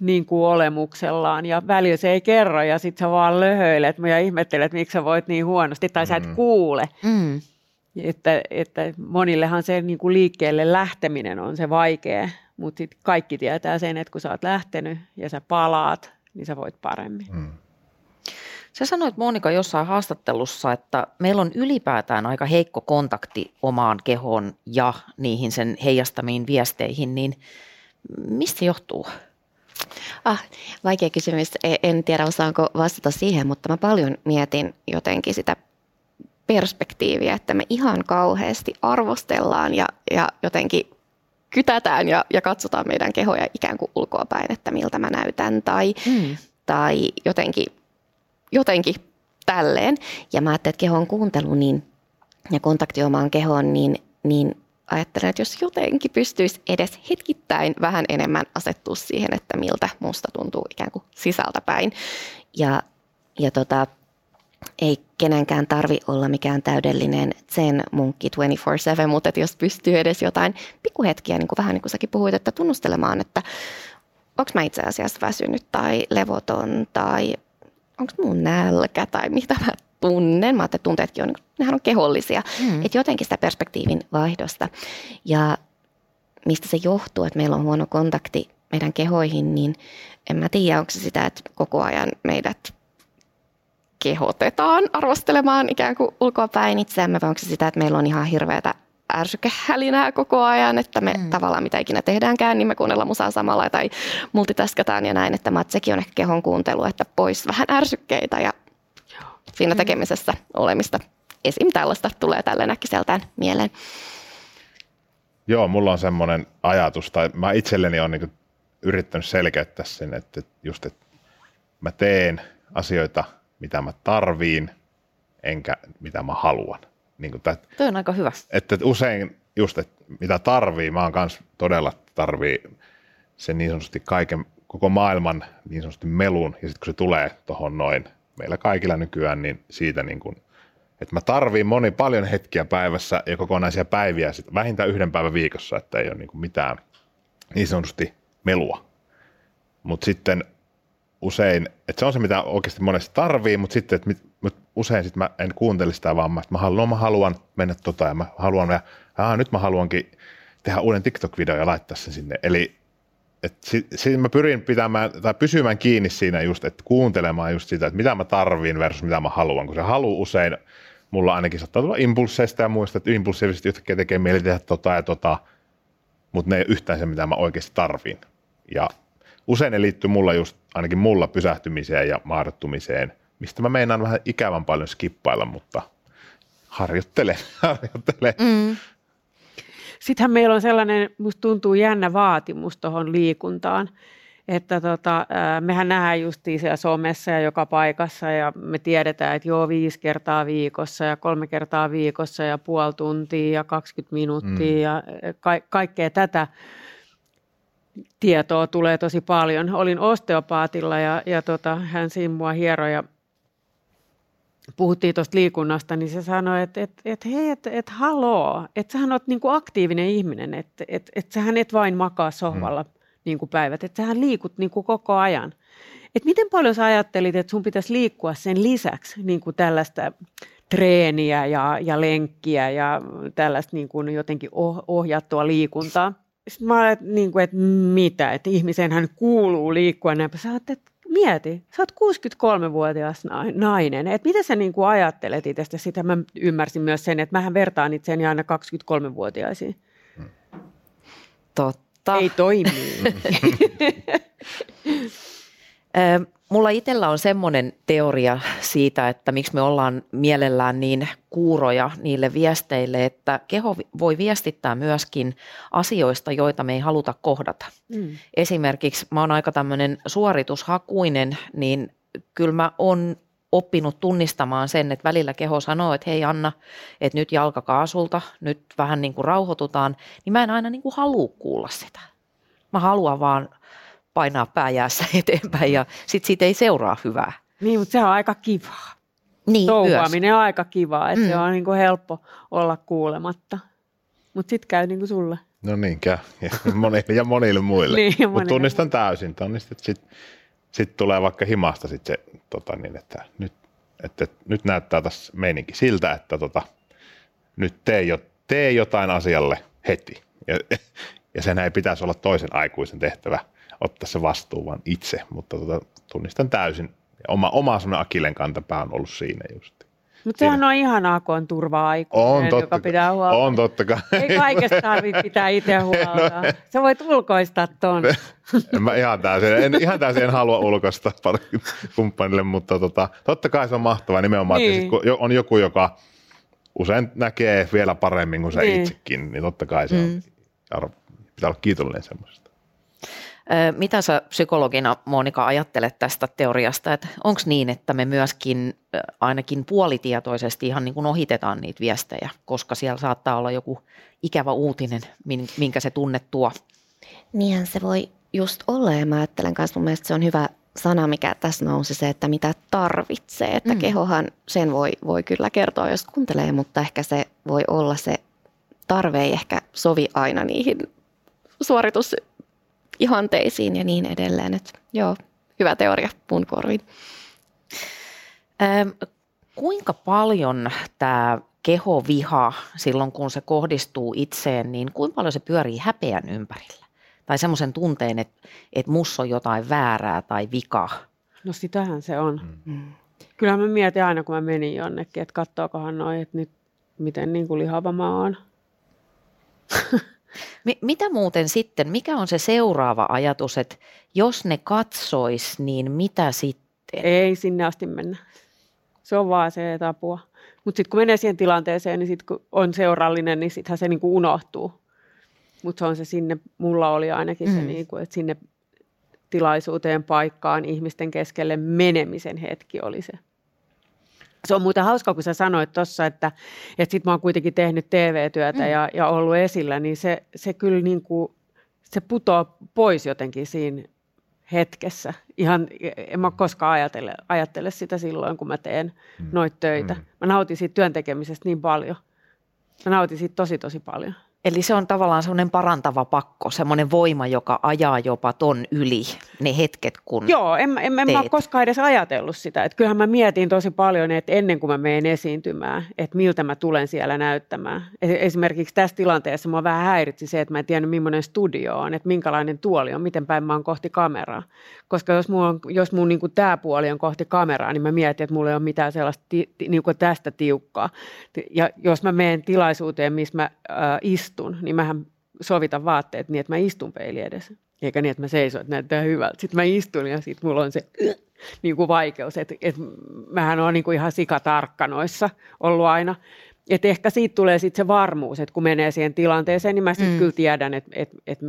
niin kuin olemuksellaan ja välillä se ei kerro ja sitten sä vaan löhöilet ja ihmettelet, miksi sä voit niin huonosti tai sä et mm. kuule. Mm. Että, että monillehan se niin kuin liikkeelle lähteminen on se vaikea, mutta sit kaikki tietää sen, että kun sä oot lähtenyt ja sä palaat, niin sä voit paremmin. Mm. Sä sanoit Monika jossain haastattelussa, että meillä on ylipäätään aika heikko kontakti omaan kehoon ja niihin sen heijastamiin viesteihin, niin mistä johtuu? Ah, vaikea kysymys. E, en tiedä osaanko vastata siihen, mutta mä paljon mietin jotenkin sitä perspektiiviä, että me ihan kauheasti arvostellaan ja, ja jotenkin kytätään ja, ja katsotaan meidän kehoja ikään kuin ulkoapäin, että miltä mä näytän tai, mm. tai jotenkin, jotenkin tälleen. Ja mä ajattelin, että kehon kuuntelu niin, ja kontakti omaan kehoon, niin, niin ajattelen, että jos jotenkin pystyisi edes hetkittäin vähän enemmän asettua siihen, että miltä musta tuntuu ikään kuin sisältä päin. Ja, ja tota, ei kenenkään tarvi olla mikään täydellinen sen munkki 24-7, mutta että jos pystyy edes jotain pikkuhetkiä, niin kuin vähän niin kuin säkin puhuit, että tunnustelemaan, että onko mä itse asiassa väsynyt tai levoton tai onko mun nälkä tai mitä mä tunnen. Mä että tunteetkin on, nehän on kehollisia. Mm. Että jotenkin sitä perspektiivin vaihdosta. Ja mistä se johtuu, että meillä on huono kontakti meidän kehoihin, niin en mä tiedä, onko se sitä, että koko ajan meidät kehotetaan arvostelemaan ikään kuin ulkoapäin itseämme, vai onko se sitä, että meillä on ihan hirveätä ärsykehälinää koko ajan, että me mm. tavallaan mitä ikinä tehdäänkään, niin me kuunnellaan musaa samalla tai multitaskataan ja näin, että sekin on ehkä kehon kuuntelu, että pois vähän ärsykkeitä ja siinä mm. tekemisessä olemista. Esim. tällaista tulee tälle näkkiseltään mieleen. Joo, mulla on semmoinen ajatus, tai mä itselleni olen niin yrittänyt selkeyttää sen, että just, että mä teen asioita, mitä mä tarviin, enkä mitä mä haluan. Niin kuin tät, Tuo on aika hyvä. Että usein just, että mitä tarvii, mä oon kanssa todella tarvii sen niin sanotusti kaiken, koko maailman niin sanotusti melun, ja sitten kun se tulee tuohon noin, meillä kaikilla nykyään, niin siitä niin kuin, että mä tarviin moni paljon hetkiä päivässä ja kokonaisia päiviä, sit vähintään yhden päivän viikossa, että ei ole niin kuin mitään niin sanotusti melua. Mutta sitten usein, että se on se, mitä oikeasti monesti tarvii, mutta sitten, että mit, usein sitten mä en kuuntele sitä, vaan mä, mä, haluan, mä haluan mennä tota ja mä haluan, ja aa, nyt mä haluankin tehdä uuden TikTok-video ja laittaa sen sinne. Eli että si, si, mä pyrin pitämään tai pysymään kiinni siinä just, että kuuntelemaan just sitä, että mitä mä tarviin versus mitä mä haluan, kun se halu usein, mulla ainakin saattaa tulla impulseista ja muista, että impulsiivisesti yhtäkkiä tekee mieli tehdä tota ja tota, mutta ne ei yhtään se, mitä mä oikeasti tarviin. Ja usein ne liittyy mulla just, ainakin mulla pysähtymiseen ja maadottumiseen, mistä mä meinaan vähän ikävän paljon skippailla, mutta harjoittele, harjoittele. Mm. Sittenhän meillä on sellainen, musta tuntuu jännä vaatimus tuohon liikuntaan, että tota, mehän nähdään justiin siellä somessa ja joka paikassa ja me tiedetään, että joo viisi kertaa viikossa ja kolme kertaa viikossa ja puoli tuntia ja 20 minuuttia mm. ja ka- kaikkea tätä tietoa tulee tosi paljon. Olin osteopaatilla ja, ja tota, hän siinä mua hieroi ja puhuttiin tuosta liikunnasta, niin se sanoi, että et, et, hei, että et, haloo, että sähän oot niinku aktiivinen ihminen, että et, et sähän et vain makaa sohvalla mm. niinku päivät, että sähän liikut niinku koko ajan. Et miten paljon sä ajattelit, että sun pitäisi liikkua sen lisäksi niinku tällaista treeniä ja, ja lenkkiä ja tällaista niinku jotenkin oh, ohjattua liikuntaa? Sitten mä olen, niin kuin, että mitä, että ihmisenhän kuuluu liikkua näin. Sä että mieti, sä oot 63-vuotias nainen, että mitä sä niin kuin ajattelet itsestä, sitä mä ymmärsin myös sen, että mähän vertaan itseäni aina 23-vuotiaisiin. Totta. Ei toimi. Mulla itsellä on semmoinen teoria siitä, että miksi me ollaan mielellään niin kuuroja niille viesteille, että keho voi viestittää myöskin asioista, joita me ei haluta kohdata. Mm. Esimerkiksi mä oon aika tämmöinen suoritushakuinen, niin kyllä mä oon oppinut tunnistamaan sen, että välillä keho sanoo, että hei Anna, että nyt jalka kaasulta, nyt vähän niin kuin rauhoitutaan, niin mä en aina niin kuin halua kuulla sitä. Mä haluan vaan painaa pääjäässä eteenpäin ja sitten siitä ei seuraa hyvää. Niin, mutta se on aika kivaa. Niin, Touhuaminen on aika kivaa, että mm. se on niin kuin helppo olla kuulematta. Mutta sitten käy niin kuin sulle. No niin, käy. Ja monille, ja monille muille. niin, Mutta tunnistan täysin. Tunnistan, sitten sit tulee vaikka himasta sit se, tota niin, että nyt, että nyt näyttää tässä meininki siltä, että tota, nyt tee, jo, tee jotain asialle heti. Ja, ja sen ei pitäisi olla toisen aikuisen tehtävä ottaa se vastuu vaan itse, mutta tota, tunnistan täysin. Oma, oma semmoinen Akilen kantapää on ollut siinä just. Mutta sehän on ihanaa, kun on turva-aikuinen, on totta, joka pitää huolta. On totta kai. Ei kaikesta tarvitse pitää itse huolta. No, Sä voit ulkoistaa ton. En mä ihan täysin, en, ihan täysin en halua ulkoistaa kumppanille, mutta tota, totta kai se on mahtavaa nimenomaan, niin. että kun on joku, joka usein näkee vielä paremmin kuin se niin. itsekin, niin totta kai se mm. on, pitää olla kiitollinen semmoisesta. Mitä sä psykologina Monika ajattelet tästä teoriasta, että onko niin, että me myöskin ainakin puolitietoisesti ihan niin kuin ohitetaan niitä viestejä, koska siellä saattaa olla joku ikävä uutinen, minkä se tunne tuo? Niinhän se voi just olla ja mä ajattelen kanssa mun mielestä se on hyvä sana, mikä tässä nousi se, että mitä tarvitsee. Että mm. kehohan sen voi, voi kyllä kertoa, jos kuuntelee, mutta ehkä se voi olla se tarve ei ehkä sovi aina niihin suoritus ihanteisiin ja niin edelleen. Et, joo, hyvä teoria mun korviin. Ähm, kuinka paljon tämä kehoviha silloin, kun se kohdistuu itseen, niin kuinka paljon se pyörii häpeän ympärillä? Tai semmoisen tunteen, että, että mussa on jotain väärää tai vikaa? No sitähän se on. Mm. Kyllä mä mietin aina, kun mä menin jonnekin, että katsookohan noin, että nyt miten niin kuin lihava mä oon. Mi- mitä muuten sitten, mikä on se seuraava ajatus, että jos ne katsois, niin mitä sitten? Ei sinne asti mennä. Se on vaan se, että apua. Mutta sitten kun menee siihen tilanteeseen, niin sitten kun on seurallinen, niin sittenhän se niinku unohtuu. Mutta se on se sinne, mulla oli ainakin se, Mm. niinku, että sinne tilaisuuteen, paikkaan, ihmisten keskelle menemisen hetki oli se. Se on muuten hauska, kun sä sanoit tuossa, että, että sit mä oon kuitenkin tehnyt TV-työtä Mm. ja, ja ollut esillä, niin se, se kyllä niin kuin, se putoo pois jotenkin siinä hetkessä. Ihan, en mä koskaan ajattele, ajattele sitä silloin, kun mä teen noita töitä. Mm. Mä nautin siitä työntekemisestä niin paljon. Mä nautin siitä tosi, tosi paljon. Eli se on tavallaan semmoinen parantava pakko, semmoinen voima, joka ajaa jopa ton yli ne hetket, kun... Joo, en, mä- en, en mä ole koskaan edes ajatellut sitä. Että kyllähän mä mietin tosi paljon, että ennen kuin mä menen esiintymään, että miltä mä tulen siellä näyttämään. E- Esimerkiksi tässä tilanteessa mua vähän häiritsi se, että mä en tiennyt millainen studio on, että minkälainen tuoli on, miten päin mä oon kohti kameraa. Koska jos mun, on, jos mun niin tämä puoli on kohti kameraa, niin mä mietin, että mulla ei ole mitään sellaista ti, ti, niin tästä tiukkaa. Ja jos mä menen tilaisuuteen, missä mä äh, istun, niin mähän sovitan vaatteet niin, että mä istun peili edessä. Eikä niin, että mä seison, että näyttää hyvältä. Sitten mä istun ja sitten mulla on se niin kuin vaikeus, että, että mähän on niin kuin ihan sikatarkka noissa ollut aina. Et ehkä siitä tulee sitten se varmuus, että kun menee siihen tilanteeseen, niin mä sitten Mm. kyllä tiedän, että, että, että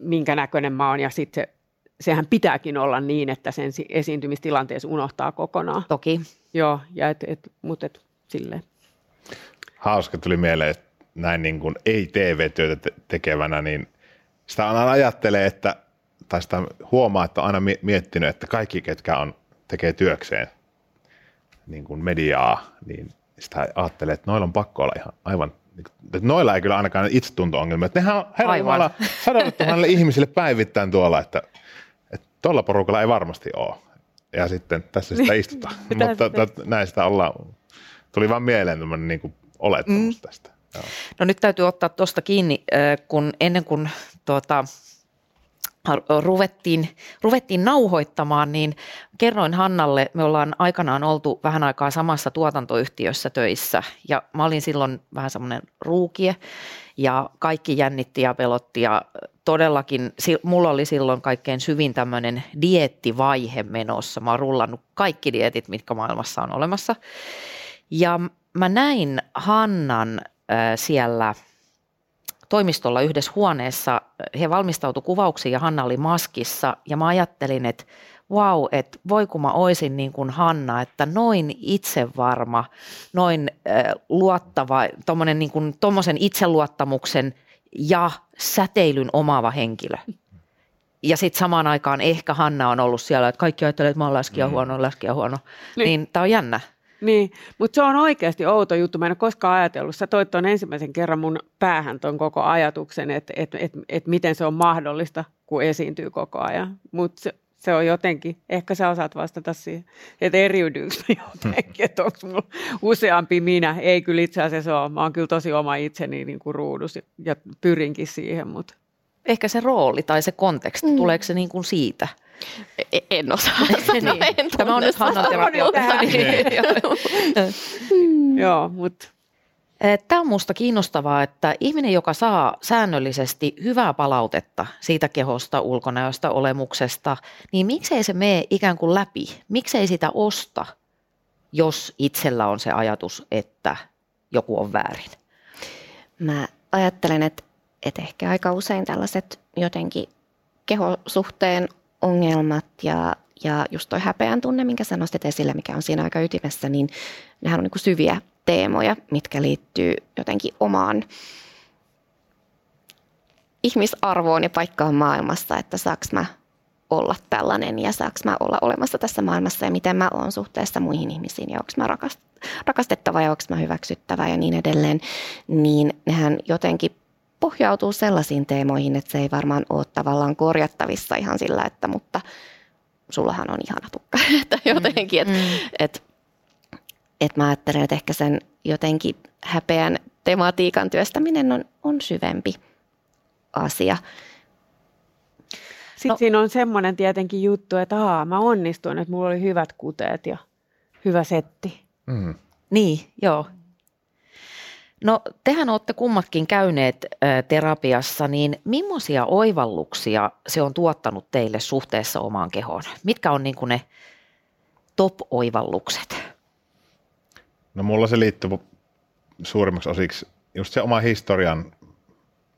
minkä näköinen mä oon ja sitten se, sehän pitääkin olla niin, että sen si- esiintymistilanteessa unohtaa kokonaan. Toki. Joo, ja et, et, mutta et, silleen. hauska tuli mieleen, että näin niin kuin ei-TV-työtä te- tekevänä, niin sitä aina ajattelee, että, tai sitä huomaa, että on aina mie- miettinyt, että kaikki, ketkä on, tekee työkseen niin kuin mediaa, niin sitä ajattelee, että noilla on pakko olla ihan aivan, niin että noilla ei kyllä ainakaan itsetunto-ongelmia, että nehän on herra Aivan. Jumala sadalle tuhannelle ihmisille päivittäin tuolla, että, tuolla porukalla ei varmasti ole. Ja sitten tässä sitä istutaan. Tässä- Mutta tot- näin sitä ollaan. Tuli vaan mieleen tämmöinen niin kuin olettamus mm. tästä. No nyt täytyy ottaa tuosta kiinni, kun ennen kuin tuota, ru- ruvettiin, ruvettiin nauhoittamaan, niin kerroin Hannalle, me ollaan aikanaan oltu vähän aikaa samassa tuotantoyhtiössä töissä ja mä olin silloin vähän semmoinen ruukie ja kaikki jännitti ja pelotti ja todellakin mulla oli silloin kaikkein syvin tämmöinen diettivaihe menossa. Mä oon rullannut kaikki dietit, mitkä maailmassa on olemassa. Ja mä näin Hannan siellä toimistolla yhdessä huoneessa. He valmistautu kuvauksiin ja Hanna oli maskissa ja mä ajattelin, että vau, että voi kun mä oisin niin kuin Hanna, että noin itsevarma, noin äh, luottava, tommonen niin kuin, tommosen itseluottamuksen ja säteilyn omaava henkilö. Ja sitten samaan aikaan ehkä Hanna on ollut siellä, että kaikki ajattelee, että mä oon läskiä huono, läskiä huono. Niin, Niin. niin tämä on jännä. Niin, mutta se on oikeasti outo juttu. Mä en ole koskaan ajatellut. Sä toit tuon ensimmäisen kerran mun päähän ton koko ajatuksen, että et, et, et miten se on mahdollista, kun esiintyy koko ajan. Mutta se, se on jotenkin, ehkä sä osaat vastata siihen, että eriydyykö mä jotenkin, että onko mulla useampi minä. Ei kyllä itse asiassa ole. Mä oon kyllä tosi oma itseni niin kuin ruudus ja, ja pyrinkin siihen, mutta Ehkä se rooli tai se konteksti, mm. tuleeko se niin kuin siitä? E- En osaa sanoa, Niin. en Tämä on nyt tunne Hannan sanoa. terapia. tähän. Niin. joo, mutta Tämä on minusta kiinnostavaa, että ihminen, joka saa säännöllisesti hyvää palautetta siitä kehosta, ulkonäöstä, olemuksesta, niin miksei se mene ikään kuin läpi? Miksei sitä osta, jos itsellä on se ajatus, että joku on väärin? Mä ajattelen, että, että ehkä aika usein tällaiset jotenkin kehosuhteen ongelmat ja, ja just toi häpeän tunne, minkä sä nostit esille, mikä on siinä aika ytimessä, niin nehän on niin kuin syviä teemoja, mitkä liittyy jotenkin omaan ihmisarvoon ja paikkaan maailmassa, että saaks mä olla tällainen ja saaks mä olla olemassa tässä maailmassa ja miten mä oon suhteessa muihin ihmisiin ja onko mä rakast- rakastettava ja onko mä hyväksyttävä ja niin edelleen, niin nehän jotenkin pohjautuu sellaisiin teemoihin, että se ei varmaan ole tavallaan korjattavissa ihan sillä, että mutta sullahan on ihana tukka, että jotenkin, että Mm. et, et mä ajattelen, että ehkä sen jotenkin häpeän tematiikan työstäminen on, on syvempi asia. sitten No- no. siinä on semmoinen tietenkin juttu, että aa, mä onnistuin, että mulla oli hyvät kuteet ja hyvä setti. Mm. Niin, joo. No tehän olette kummatkin käyneet terapiassa, niin millaisia oivalluksia se on tuottanut teille suhteessa omaan kehoon? Mitkä on niin kuin ne top-oivallukset? No mulla se liittyy suurimmaksi osiksi just se oma historian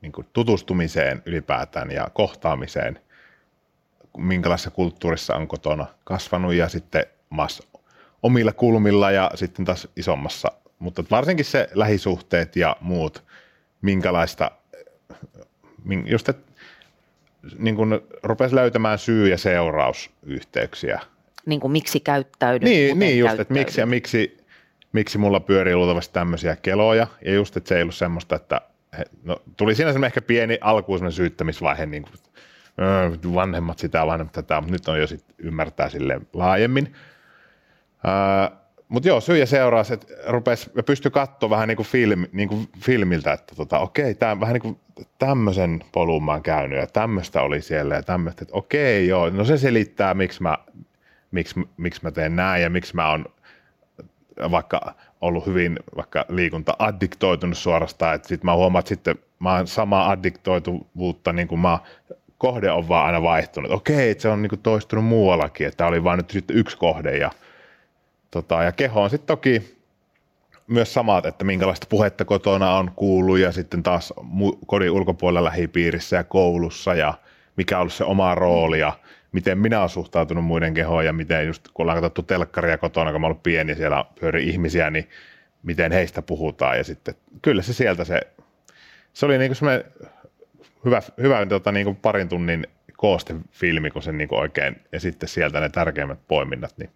niin kuin tutustumiseen ylipäätään ja kohtaamiseen, minkälaisessa kulttuurissa on kotona kasvanut ja sitten omilla kulmilla ja sitten taas isommassa. Mutta varsinkin se lähisuhteet ja muut, minkälaista, just että niin kuin rupesi löytämään syy- ja seurausyhteyksiä. Niin kuin miksi käyttäydyt? Niin, niin just, että miksi ja miksi, miksi mulla pyörii luultavasti tämmöisiä keloja. Ja just, että se ei ollut semmoista, että he, no, tuli siinä semmoinen ehkä pieni alkuun syyttämisvaihe, niin kuin, vanhemmat sitä, vanhemmat tätä, mutta nyt on jo sit ymmärtää sille laajemmin. Uh, mutta joo, syy ja seuraus, että rupes, ja pystyi katsoa vähän niin kuin, film, niin kuin filmiltä, että tota, okei, tämä vähän niin kuin tämmöisen polun mä oon käynyt ja tämmöistä oli siellä ja tämmöistä, että okei, joo, no se selittää, miksi mä, miksi, miksi mä teen näin ja miksi mä oon vaikka ollut hyvin vaikka liikunta addiktoitunut suorastaan, että sitten mä huomaan, että sitten mä oon samaa addiktoituvuutta, niin kuin mä kohde on vaan aina vaihtunut. Okei, että se on niin kuin toistunut muuallakin, että oli vain nyt sitten yksi kohde ja, tota, ja keho on sitten toki myös samat, että minkälaista puhetta kotona on kuullut ja sitten taas kodin ulkopuolella lähipiirissä ja koulussa ja mikä on ollut se oma rooli ja miten minä olen suhtautunut muiden kehoon ja miten just kun ollaan katsottu telkkaria kotona, kun mä ollut pieni siellä pyöri ihmisiä, niin miten heistä puhutaan ja sitten kyllä se sieltä se, se oli niin kuin semmoinen hyvä, hyvä tota, niin kuin parin tunnin koostefilmi, kun se niin oikein, ja sitten sieltä ne tärkeimmät poiminnat, niin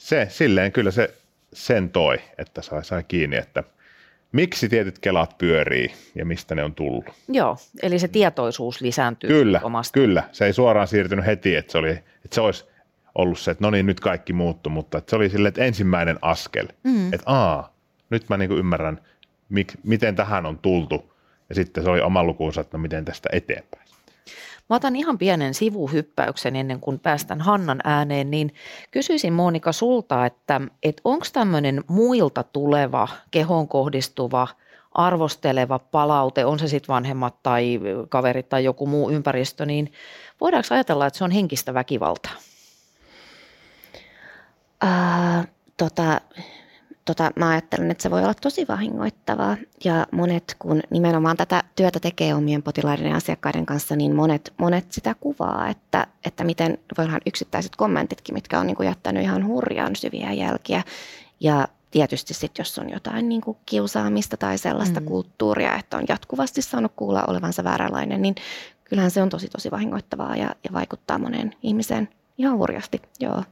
se silleen kyllä se sen toi, että sai, sai kiinni, että miksi tietyt kelat pyörii ja mistä ne on tullut. Joo, eli se tietoisuus lisääntyy kyllä, omasta. Kyllä, se ei suoraan siirtynyt heti, että se, oli, että se olisi ollut se, että no niin, nyt kaikki muuttuu, mutta että se oli sille, että ensimmäinen askel, mm. että aa, nyt mä niin ymmärrän, mik, miten tähän on tultu, ja sitten se oli oma lukuunsa, että no miten tästä eteenpäin. Mä otan ihan pienen sivuhyppäyksen ennen kuin päästän Hannan ääneen, niin kysyisin Monika sulta, että, että onko tämmöinen muilta tuleva, kehon kohdistuva, arvosteleva palaute, on se sitten vanhemmat tai kaverit tai joku muu ympäristö, niin voidaanko ajatella, että se on henkistä väkivaltaa? Uh, tota, tota, mä ajattelen, että se voi olla tosi vahingoittavaa. Ja monet, kun nimenomaan tätä työtä tekee omien potilaiden ja asiakkaiden kanssa, niin monet, monet sitä kuvaa, että, että miten voidaan yksittäiset kommentitkin, mitkä on niin kuin jättänyt ihan hurjaan syviä jälkiä. Ja tietysti sitten, jos on jotain niin kuin kiusaamista tai sellaista mm. kulttuuria, että on jatkuvasti saanut kuulla olevansa vääränlainen, niin kyllähän se on tosi tosi vahingoittavaa ja, ja vaikuttaa moneen ihmiseen ihan hurjasti. Joo.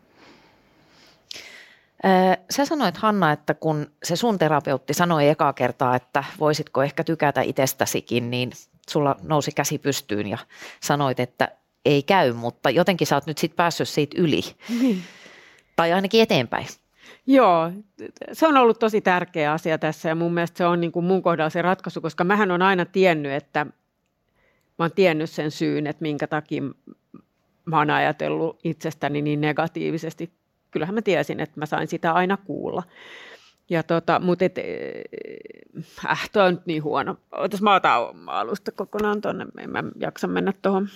Sä sanoit Hanna, että kun se sun terapeutti sanoi ekaa kertaa, että voisitko ehkä tykätä itsestäsikin, niin sulla nousi käsi pystyyn ja sanoit, että ei käy, mutta jotenkin sä oot nyt sitten päässyt siitä yli. Niin. Tai ainakin eteenpäin. Joo, se on ollut tosi tärkeä asia tässä ja mun mielestä se on niin kuin mun kohdalla se ratkaisu, koska mähän on aina tiennyt, että mä oon tiennyt sen syyn, että minkä takia mä oon ajatellut itsestäni niin negatiivisesti kyllähän mä tiesin, että mä sain sitä aina kuulla. Ja tota, mutta et, äh, toi on nyt niin huono. Ootas mä otan alusta kokonaan tonne, en mä jaksa mennä tuohon.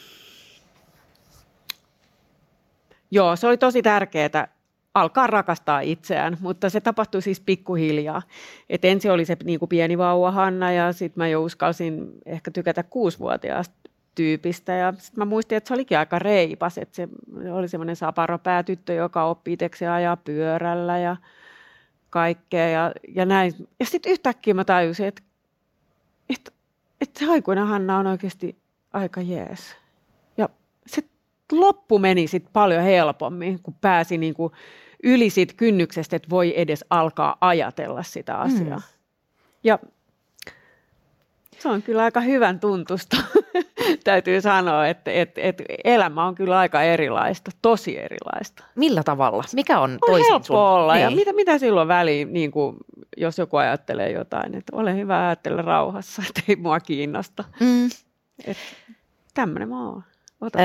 Joo, se oli tosi tärkeää alkaa rakastaa itseään, mutta se tapahtui siis pikkuhiljaa. Et ensin oli se niin kuin pieni vauva Hanna ja sitten mä jo uskalsin ehkä tykätä kuusivuotiaasta tyypistä. Ja sitten mä muistin, että se olikin aika reipas, että se oli semmoinen saparopäätyttö, joka oppi itseksi ajaa pyörällä ja kaikkea ja, ja näin. Ja sitten yhtäkkiä mä tajusin, että, että, että se aikuinen Hanna on oikeasti aika jees. Ja se loppu meni sitten paljon helpommin, kun pääsi niin kuin yli siitä kynnyksestä, että voi edes alkaa ajatella sitä asiaa. Mm. Ja se on kyllä aika hyvän tuntusta, täytyy sanoa, että, että, että elämä on kyllä aika erilaista, tosi erilaista. Millä tavalla? Mikä on, on toisin helppo sun? olla niin. ja mitä, mitä silloin väliin, niin kuin, jos joku ajattelee jotain, että ole hyvä ajatella rauhassa, että ei mua kiinnosta. Mm. Tämmöinen mä oon. Ota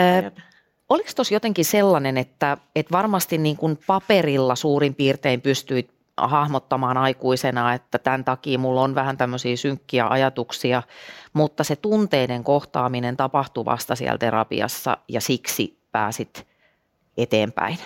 Oliko tuossa jotenkin sellainen, että, että varmasti niin kuin paperilla suurin piirtein pystyit hahmottamaan aikuisena, että tämän takia mulla on vähän tämmöisiä synkkiä ajatuksia, mutta se tunteiden kohtaaminen tapahtui vasta siellä terapiassa ja siksi pääsit eteenpäin.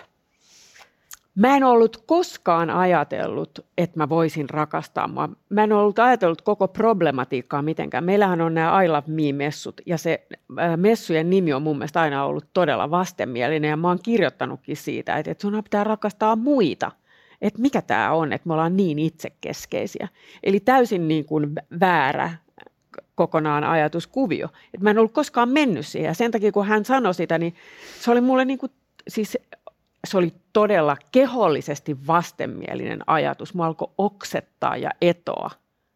Mä en ollut koskaan ajatellut, että mä voisin rakastaa. Mä, mä en ollut ajatellut koko problematiikkaa mitenkään. Meillähän on nämä I Love Me-messut ja se äh, messujen nimi on mun mielestä aina ollut todella vastenmielinen ja mä oon kirjoittanutkin siitä, että sun pitää rakastaa muita. Että mikä tämä on, että me ollaan niin itsekeskeisiä. Eli täysin niin kuin väärä kokonaan ajatuskuvio. Et mä en ollut koskaan mennyt siihen ja sen takia kun hän sanoi sitä, niin se oli mulle niin kuin, siis se oli todella kehollisesti vastenmielinen ajatus. Mä alkoi oksettaa ja etoa.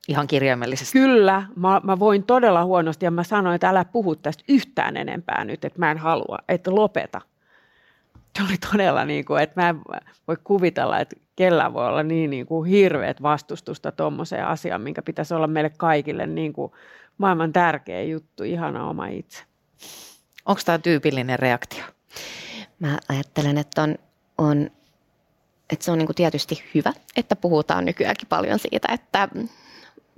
Ihan kirjaimellisesti. Kyllä, mä, mä voin todella huonosti ja mä sanoin, että älä puhu tästä yhtään enempää nyt, että mä en halua, että lopeta. Se oli todella niin kuin, että mä en voi kuvitella, että kellä voi olla niin, niin kuin hirveät vastustusta tuommoiseen asiaan, minkä pitäisi olla meille kaikille niin kuin maailman tärkeä juttu, ihana oma itse. Onko tämä tyypillinen reaktio? Mä ajattelen, että, on, on, että se on niin kuin tietysti hyvä, että puhutaan nykyäänkin paljon siitä, että,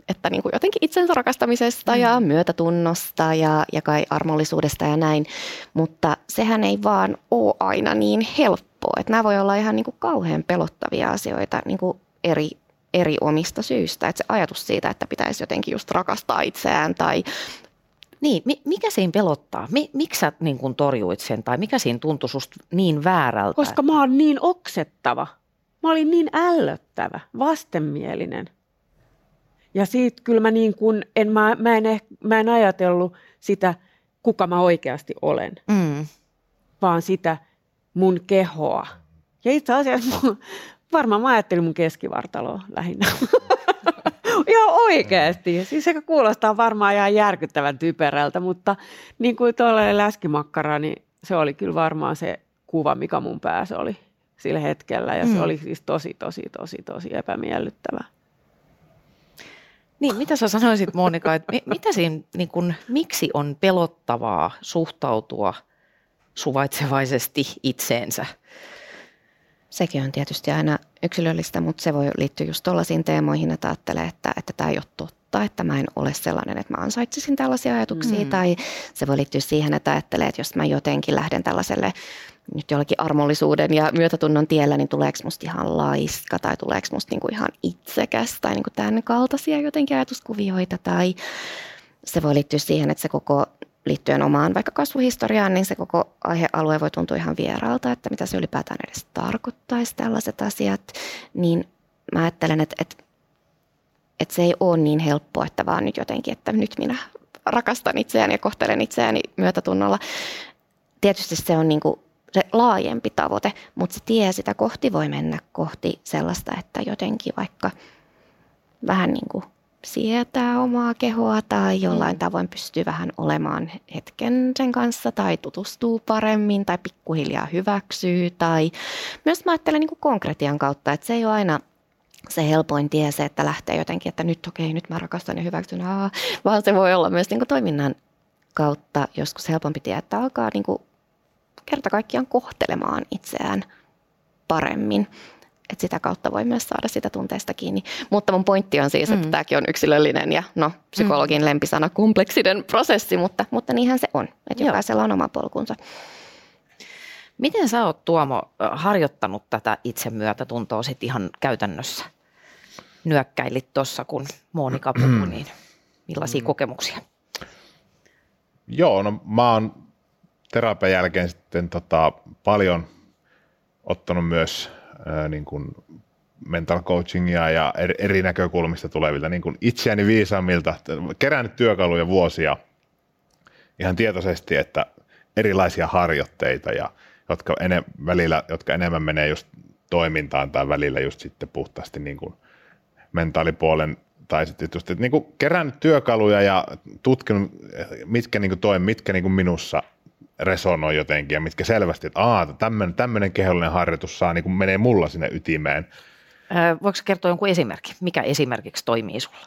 että niin kuin jotenkin itsensä rakastamisesta mm. ja myötätunnosta ja, ja kai armollisuudesta ja näin, mutta sehän ei vaan ole aina niin helppoa. Että nämä voi olla ihan niin kuin kauhean pelottavia asioita niin kuin eri eri omista syistä. Että se ajatus siitä, että pitäisi jotenkin just rakastaa itseään tai niin, mikä siinä pelottaa? Miksi sä niin kun torjuit sen tai mikä siinä tuntui susta niin väärältä? Koska mä oon niin oksettava. Mä olin niin ällöttävä, vastenmielinen. Ja siitä kyllä mä, niin kun, en, mä, mä, en, eh, mä en ajatellut sitä, kuka mä oikeasti olen, mm. vaan sitä mun kehoa. Ja itse asiassa mun, varmaan mä ajattelin mun keskivartaloa lähinnä. ihan oikeasti. Siis se kuulostaa varmaan ihan järkyttävän typerältä, mutta niin kuin tuolla läskimakkara, niin se oli kyllä varmaan se kuva, mikä mun päässä oli sillä hetkellä. Ja mm. se oli siis tosi, tosi, tosi, tosi epämiellyttävä. Niin, mitä sä sanoisit Monika, että mitä siinä, niin kun, miksi on pelottavaa suhtautua suvaitsevaisesti itseensä? Sekin on tietysti aina yksilöllistä, mutta se voi liittyä just tuollaisiin teemoihin, että ajattelee, että, että tämä ei ole totta, että mä en ole sellainen, että mä ansaitsisin tällaisia ajatuksia. Mm. Tai se voi liittyä siihen, että ajattelee, että jos mä jotenkin lähden tällaiselle nyt jollakin armollisuuden ja myötätunnon tiellä, niin tuleeko musta ihan laiska tai tuleeko musta niinku ihan itsekäs tai niinku tämän kaltaisia jotenkin ajatuskuvioita. Tai se voi liittyä siihen, että se koko liittyen omaan vaikka kasvuhistoriaan, niin se koko aihealue voi tuntua ihan vieraalta, että mitä se ylipäätään edes tarkoittaisi tällaiset asiat, niin mä ajattelen, että, että, että se ei ole niin helppoa, että vaan nyt jotenkin, että nyt minä rakastan itseäni ja kohtelen itseäni myötätunnolla. Tietysti se on niin kuin se laajempi tavoite, mutta se tie sitä kohti voi mennä kohti sellaista, että jotenkin vaikka vähän niin kuin sietää omaa kehoa tai jollain mm. tavoin pystyy vähän olemaan hetken sen kanssa tai tutustuu paremmin tai pikkuhiljaa hyväksyy. Tai myös mä ajattelen niin kuin konkretian kautta, että se ei ole aina se helpoin tie se, että lähtee jotenkin, että nyt okei, okay, nyt mä rakastan ja hyväksyn, aa, vaan se voi olla myös niin kuin toiminnan kautta joskus helpompi tie, että alkaa niin kuin kerta kaikkiaan kohtelemaan itseään paremmin että sitä kautta voi myös saada sitä tunteesta kiinni. Mutta mun pointti on siis, että mm. tämäkin on yksilöllinen ja no, psykologin mm. lempisana kompleksinen prosessi, mutta, mutta niinhän se on, että jokaisella on oma polkunsa. Miten sä oot Tuomo harjoittanut tätä itsemyötätuntoa sit ihan käytännössä? Nyökkäilit tuossa, kun Monika puhui, niin millaisia mm. kokemuksia? Joo, no mä oon terapian jälkeen sitten tota, paljon ottanut myös niin kuin mental coachingia ja eri, näkökulmista tulevilta niin kuin itseäni viisaammilta, kerännyt työkaluja vuosia ihan tietoisesti, että erilaisia harjoitteita, ja, jotka, ene, välillä, jotka enemmän menee just toimintaan tai välillä just sitten puhtaasti niin kuin mentaalipuolen tai sitten just, että niin kuin kerännyt työkaluja ja tutkinut, mitkä niin kuin mitkä niin kuin minussa resonoi jotenkin ja mitkä selvästi, että aah, tämmöinen, tämmöinen kehollinen harjoitus saa, niin kuin menee mulla sinne ytimeen. Öö, voiko kertoa jonkun esimerkki? Mikä esimerkiksi toimii sulla?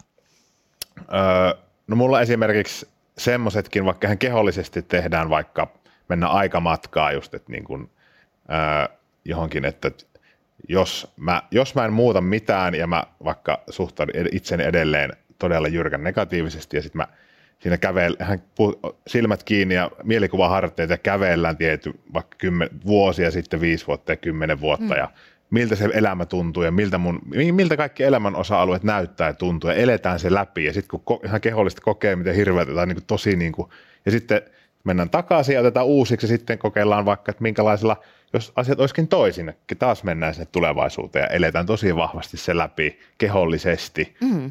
Öö, no mulla esimerkiksi semmoisetkin, vaikka ihan kehollisesti tehdään vaikka mennä aikamatkaa just, että niin kuin, öö, johonkin, että jos mä, jos mä en muuta mitään ja mä vaikka suhtaudun itseni edelleen todella jyrkän negatiivisesti ja sitten mä siinä kävellään, silmät kiinni ja mielikuvaharteita ja kävellään tiety vaikka kymmen, vuosia sitten, viisi vuotta ja kymmenen vuotta mm. ja miltä se elämä tuntuu ja miltä, mun, miltä kaikki elämän osa-alueet näyttää ja tuntuu ja eletään se läpi ja sitten kun ihan kehollista kokee, miten hirveältä tai niin kuin tosi niin kuin, ja sitten mennään takaisin ja otetaan uusiksi ja sitten kokeillaan vaikka, että minkälaisilla, jos asiat olisikin toisin, taas mennään sinne tulevaisuuteen ja eletään tosi vahvasti se läpi kehollisesti, mm.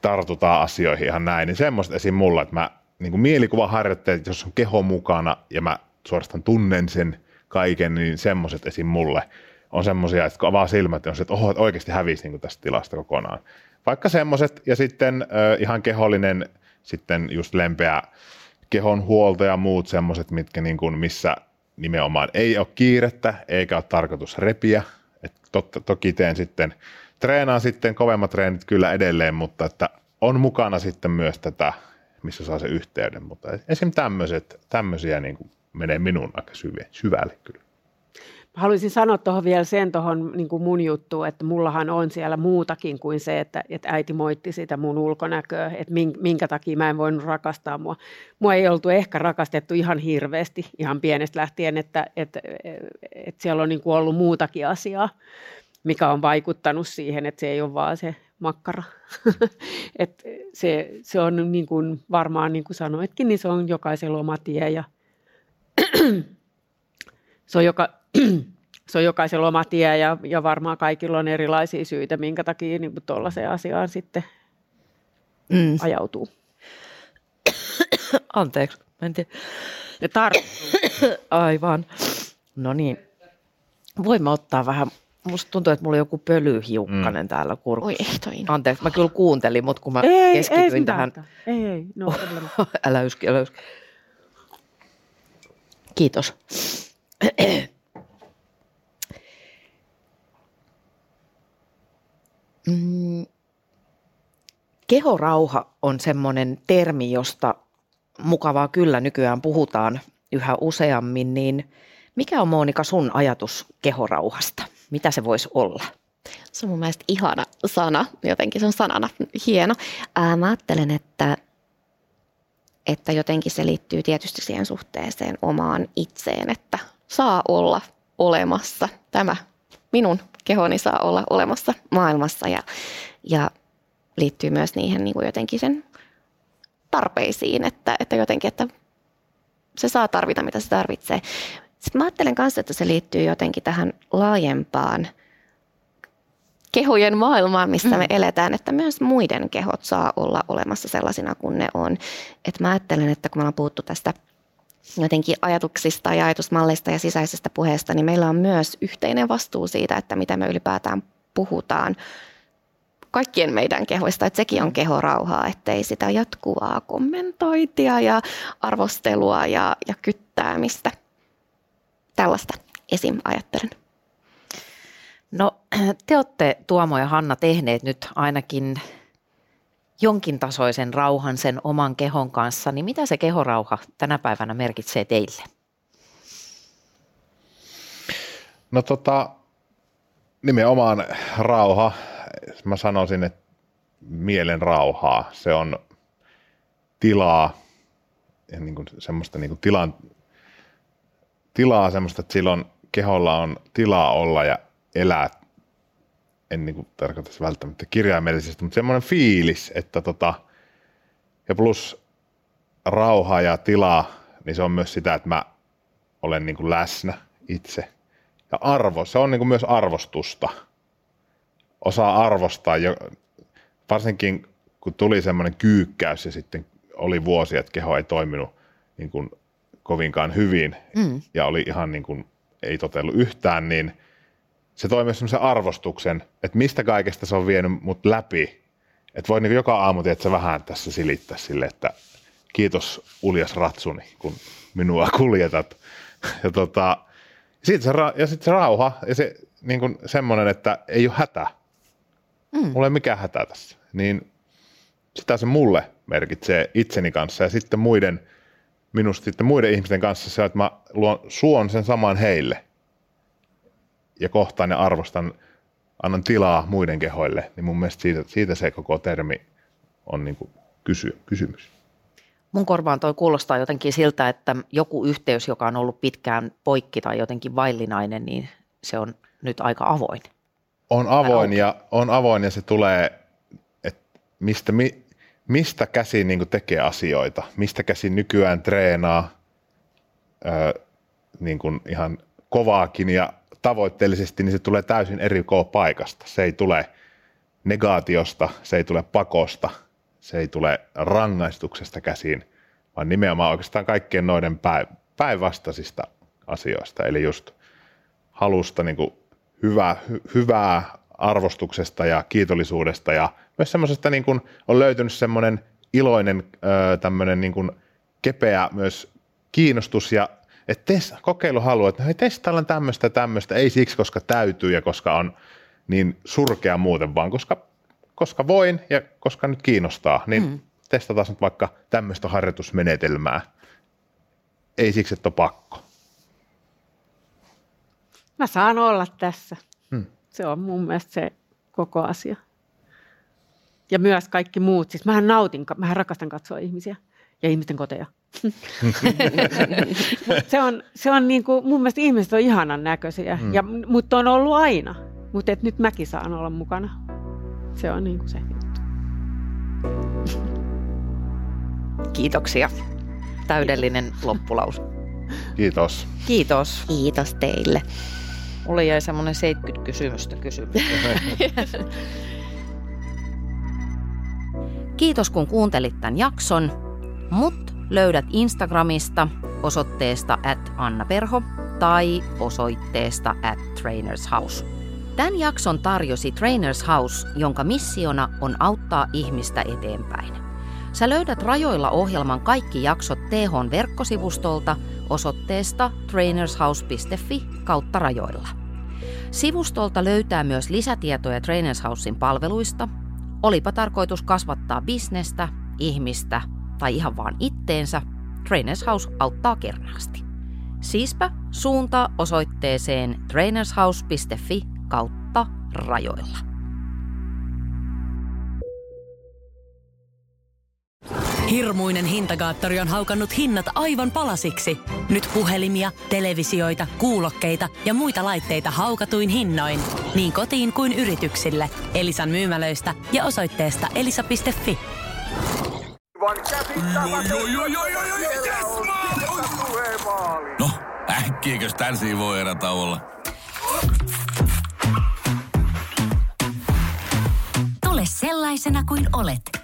Tartutaan asioihin ihan näin, niin semmoista esim. mulla, että mä niin mielikuvaharjoitteet, jos on keho mukana ja mä suorastaan tunnen sen kaiken, niin semmoiset esim. mulle on semmoisia, että kun avaa silmät, niin on se, että oho, että oikeasti hävisi niin tästä tilasta kokonaan. Vaikka semmoiset, ja sitten äh, ihan kehollinen, sitten just lempeä kehon huolto ja muut semmoiset, mitkä niin kuin, missä nimenomaan ei ole kiirettä, eikä ole tarkoitus repiä. Et totta, toki teen sitten, treenaan sitten kovemmat treenit kyllä edelleen, mutta että on mukana sitten myös tätä, missä saa se yhteyden. Mutta esim. tämmöiset, tämmöisiä niin kuin menee minun aika syvälle kyllä. Haluaisin sanoa tuohon vielä sen tuohon niin mun juttuun, että mullahan on siellä muutakin kuin se, että, että äiti moitti sitä mun ulkonäköä, että minkä takia mä en voinut rakastaa mua. Mua ei oltu ehkä rakastettu ihan hirveästi ihan pienestä lähtien, että, että, että siellä on niin ollut muutakin asiaa, mikä on vaikuttanut siihen, että se ei ole vaan se makkara. että se, se on niin kuin varmaan, niin kuin sanoitkin, niin se on jokaisella oma tie ja se on joka, se on jokaisella oma tie ja, ja varmaan kaikilla on erilaisia syitä, minkä takia niin tuollaiseen asiaan sitten mm. ajautuu. Anteeksi, mä en tiedä. Ne tarttuu. Aivan. No niin. Voimme ottaa vähän Musta tuntuu, että mulla on joku pölyhiukkanen mm. täällä kurkussa. Oi, ei toi. Anteeksi, mä kyllä kuuntelin, mutta kun mä ei, keskityin ei, tähän. Ei, ei, no älä yski, älä yski. Kiitos. Mm, kehorauha on semmoinen termi, josta mukavaa kyllä nykyään puhutaan yhä useammin, niin mikä on Monika sun ajatus kehorauhasta? Mitä se voisi olla? Se on mun mielestä ihana sana, jotenkin se on sanana hieno. Ää, mä ajattelen, että, että jotenkin se liittyy tietysti siihen suhteeseen omaan itseen, että saa olla olemassa tämä minun kehoni saa olla olemassa maailmassa ja, ja liittyy myös niihin niin kuin jotenkin sen tarpeisiin, että, että jotenkin, että se saa tarvita, mitä se tarvitsee. Sitten mä ajattelen kanssa, että se liittyy jotenkin tähän laajempaan kehojen maailmaan, missä me eletään, että myös muiden kehot saa olla olemassa sellaisina kuin ne on. Että mä ajattelen, että kun me ollaan puhuttu tästä jotenkin ajatuksista ja ajatusmalleista ja sisäisestä puheesta, niin meillä on myös yhteinen vastuu siitä, että mitä me ylipäätään puhutaan kaikkien meidän kehoista, että sekin on kehorauhaa, ettei sitä jatkuvaa kommentointia ja arvostelua ja, ja kyttäämistä. Tällaista esim. ajattelen. No te olette Tuomo ja Hanna tehneet nyt ainakin jonkin tasoisen rauhan sen oman kehon kanssa, niin mitä se kehorauha tänä päivänä merkitsee teille? No tota, nimenomaan rauha, mä sanoisin, että mielen rauhaa, se on tilaa, niin kuin semmoista niin kuin tilan, tilaa semmoista, että silloin keholla on tilaa olla ja elää en niin kuin tarkoita välttämättä kirjaimellisesti, mutta semmoinen fiilis, että tota, ja plus rauha ja tila, niin se on myös sitä, että mä olen niin kuin läsnä itse. Ja arvo, se on niin kuin myös arvostusta. Osaa arvostaa, jo, varsinkin kun tuli semmoinen kyykkäys ja sitten oli vuosia, että keho ei toiminut niin kuin kovinkaan hyvin mm. ja oli ihan niin kuin, ei totellut yhtään, niin – se toi myös semmoisen arvostuksen, että mistä kaikesta se on vienyt mut läpi. Että voi niin joka aamu että vähän tässä silittää sille, että kiitos uljas ratsuni, kun minua kuljetat. Ja, tota, sit se, ja sitten se rauha ja se niin kuin semmoinen, että ei ole hätä. Mm. Mulla ei mikään hätä tässä. Niin sitä se mulle merkitsee itseni kanssa ja sitten muiden, minusta sitten muiden ihmisten kanssa se, että mä luon, suon sen saman heille – ja kohtaan ja arvostan, annan tilaa muiden kehoille, niin mun mielestä siitä, siitä se koko termi on niin kuin kysy, kysymys. Mun korvaan toi kuulostaa jotenkin siltä, että joku yhteys, joka on ollut pitkään poikki tai jotenkin vaillinainen, niin se on nyt aika avoin. On avoin ja, on avoin ja se tulee, että mistä, mi, mistä käsin niin tekee asioita, mistä käsin nykyään treenaa ö, niin kuin ihan kovaakin ja tavoitteellisesti, niin se tulee täysin eri paikasta. Se ei tule negaatiosta, se ei tule pakosta, se ei tule rangaistuksesta käsiin, vaan nimenomaan oikeastaan kaikkien noiden päinvastaisista asioista. Eli just halusta niin kuin hyvää, hy, hyvää arvostuksesta ja kiitollisuudesta ja myös semmoisesta niin kuin on löytynyt semmoinen iloinen tämmöinen niin kuin kepeä myös kiinnostus ja että tes, kokeilu haluaa, että hei testaillaan tämmöistä tämmöistä, ei siksi, koska täytyy ja koska on niin surkea muuten, vaan koska, koska voin ja koska nyt kiinnostaa, niin mm. testataan nyt vaikka tämmöistä harjoitusmenetelmää. Ei siksi, että on pakko. Mä saan olla tässä. Hmm. Se on mun mielestä se koko asia. Ja myös kaikki muut. Siis mähän nautin, mähän rakastan katsoa ihmisiä ja ihmisten koteja. se on, se on niin kuin, mun mielestä ihmiset on ihanan näköisiä, hmm. ja, mutta on ollut aina. Mutta et nyt mäkin saan olla mukana. Se on niin kuin se juttu. Kiitoksia. Täydellinen loppulaus. Kiitos. Kiitos. Kiitos teille. Mulle jäi semmoinen 70 kysymystä kysymys. Kiitos kun kuuntelit tämän jakson. Mut löydät Instagramista osoitteesta at Anna Perho tai osoitteesta at Trainers House. Tämän jakson tarjosi Trainers House, jonka missiona on auttaa ihmistä eteenpäin. Sä löydät rajoilla ohjelman kaikki jaksot THn verkkosivustolta osoitteesta trainershouse.fi kautta rajoilla. Sivustolta löytää myös lisätietoja Trainers Housein palveluista, olipa tarkoitus kasvattaa bisnestä, ihmistä tai ihan vaan itteensä, Trainers House auttaa kernaasti. Siispä suuntaa osoitteeseen trainershouse.fi kautta rajoilla. Hirmuinen hintakaattori on haukannut hinnat aivan palasiksi. Nyt puhelimia, televisioita, kuulokkeita ja muita laitteita haukatuin hinnoin. Niin kotiin kuin yrityksille. Elisan myymälöistä ja osoitteesta elisa.fi. No, äkkiäkös tän voi olla? Tule sellaisena kuin olet,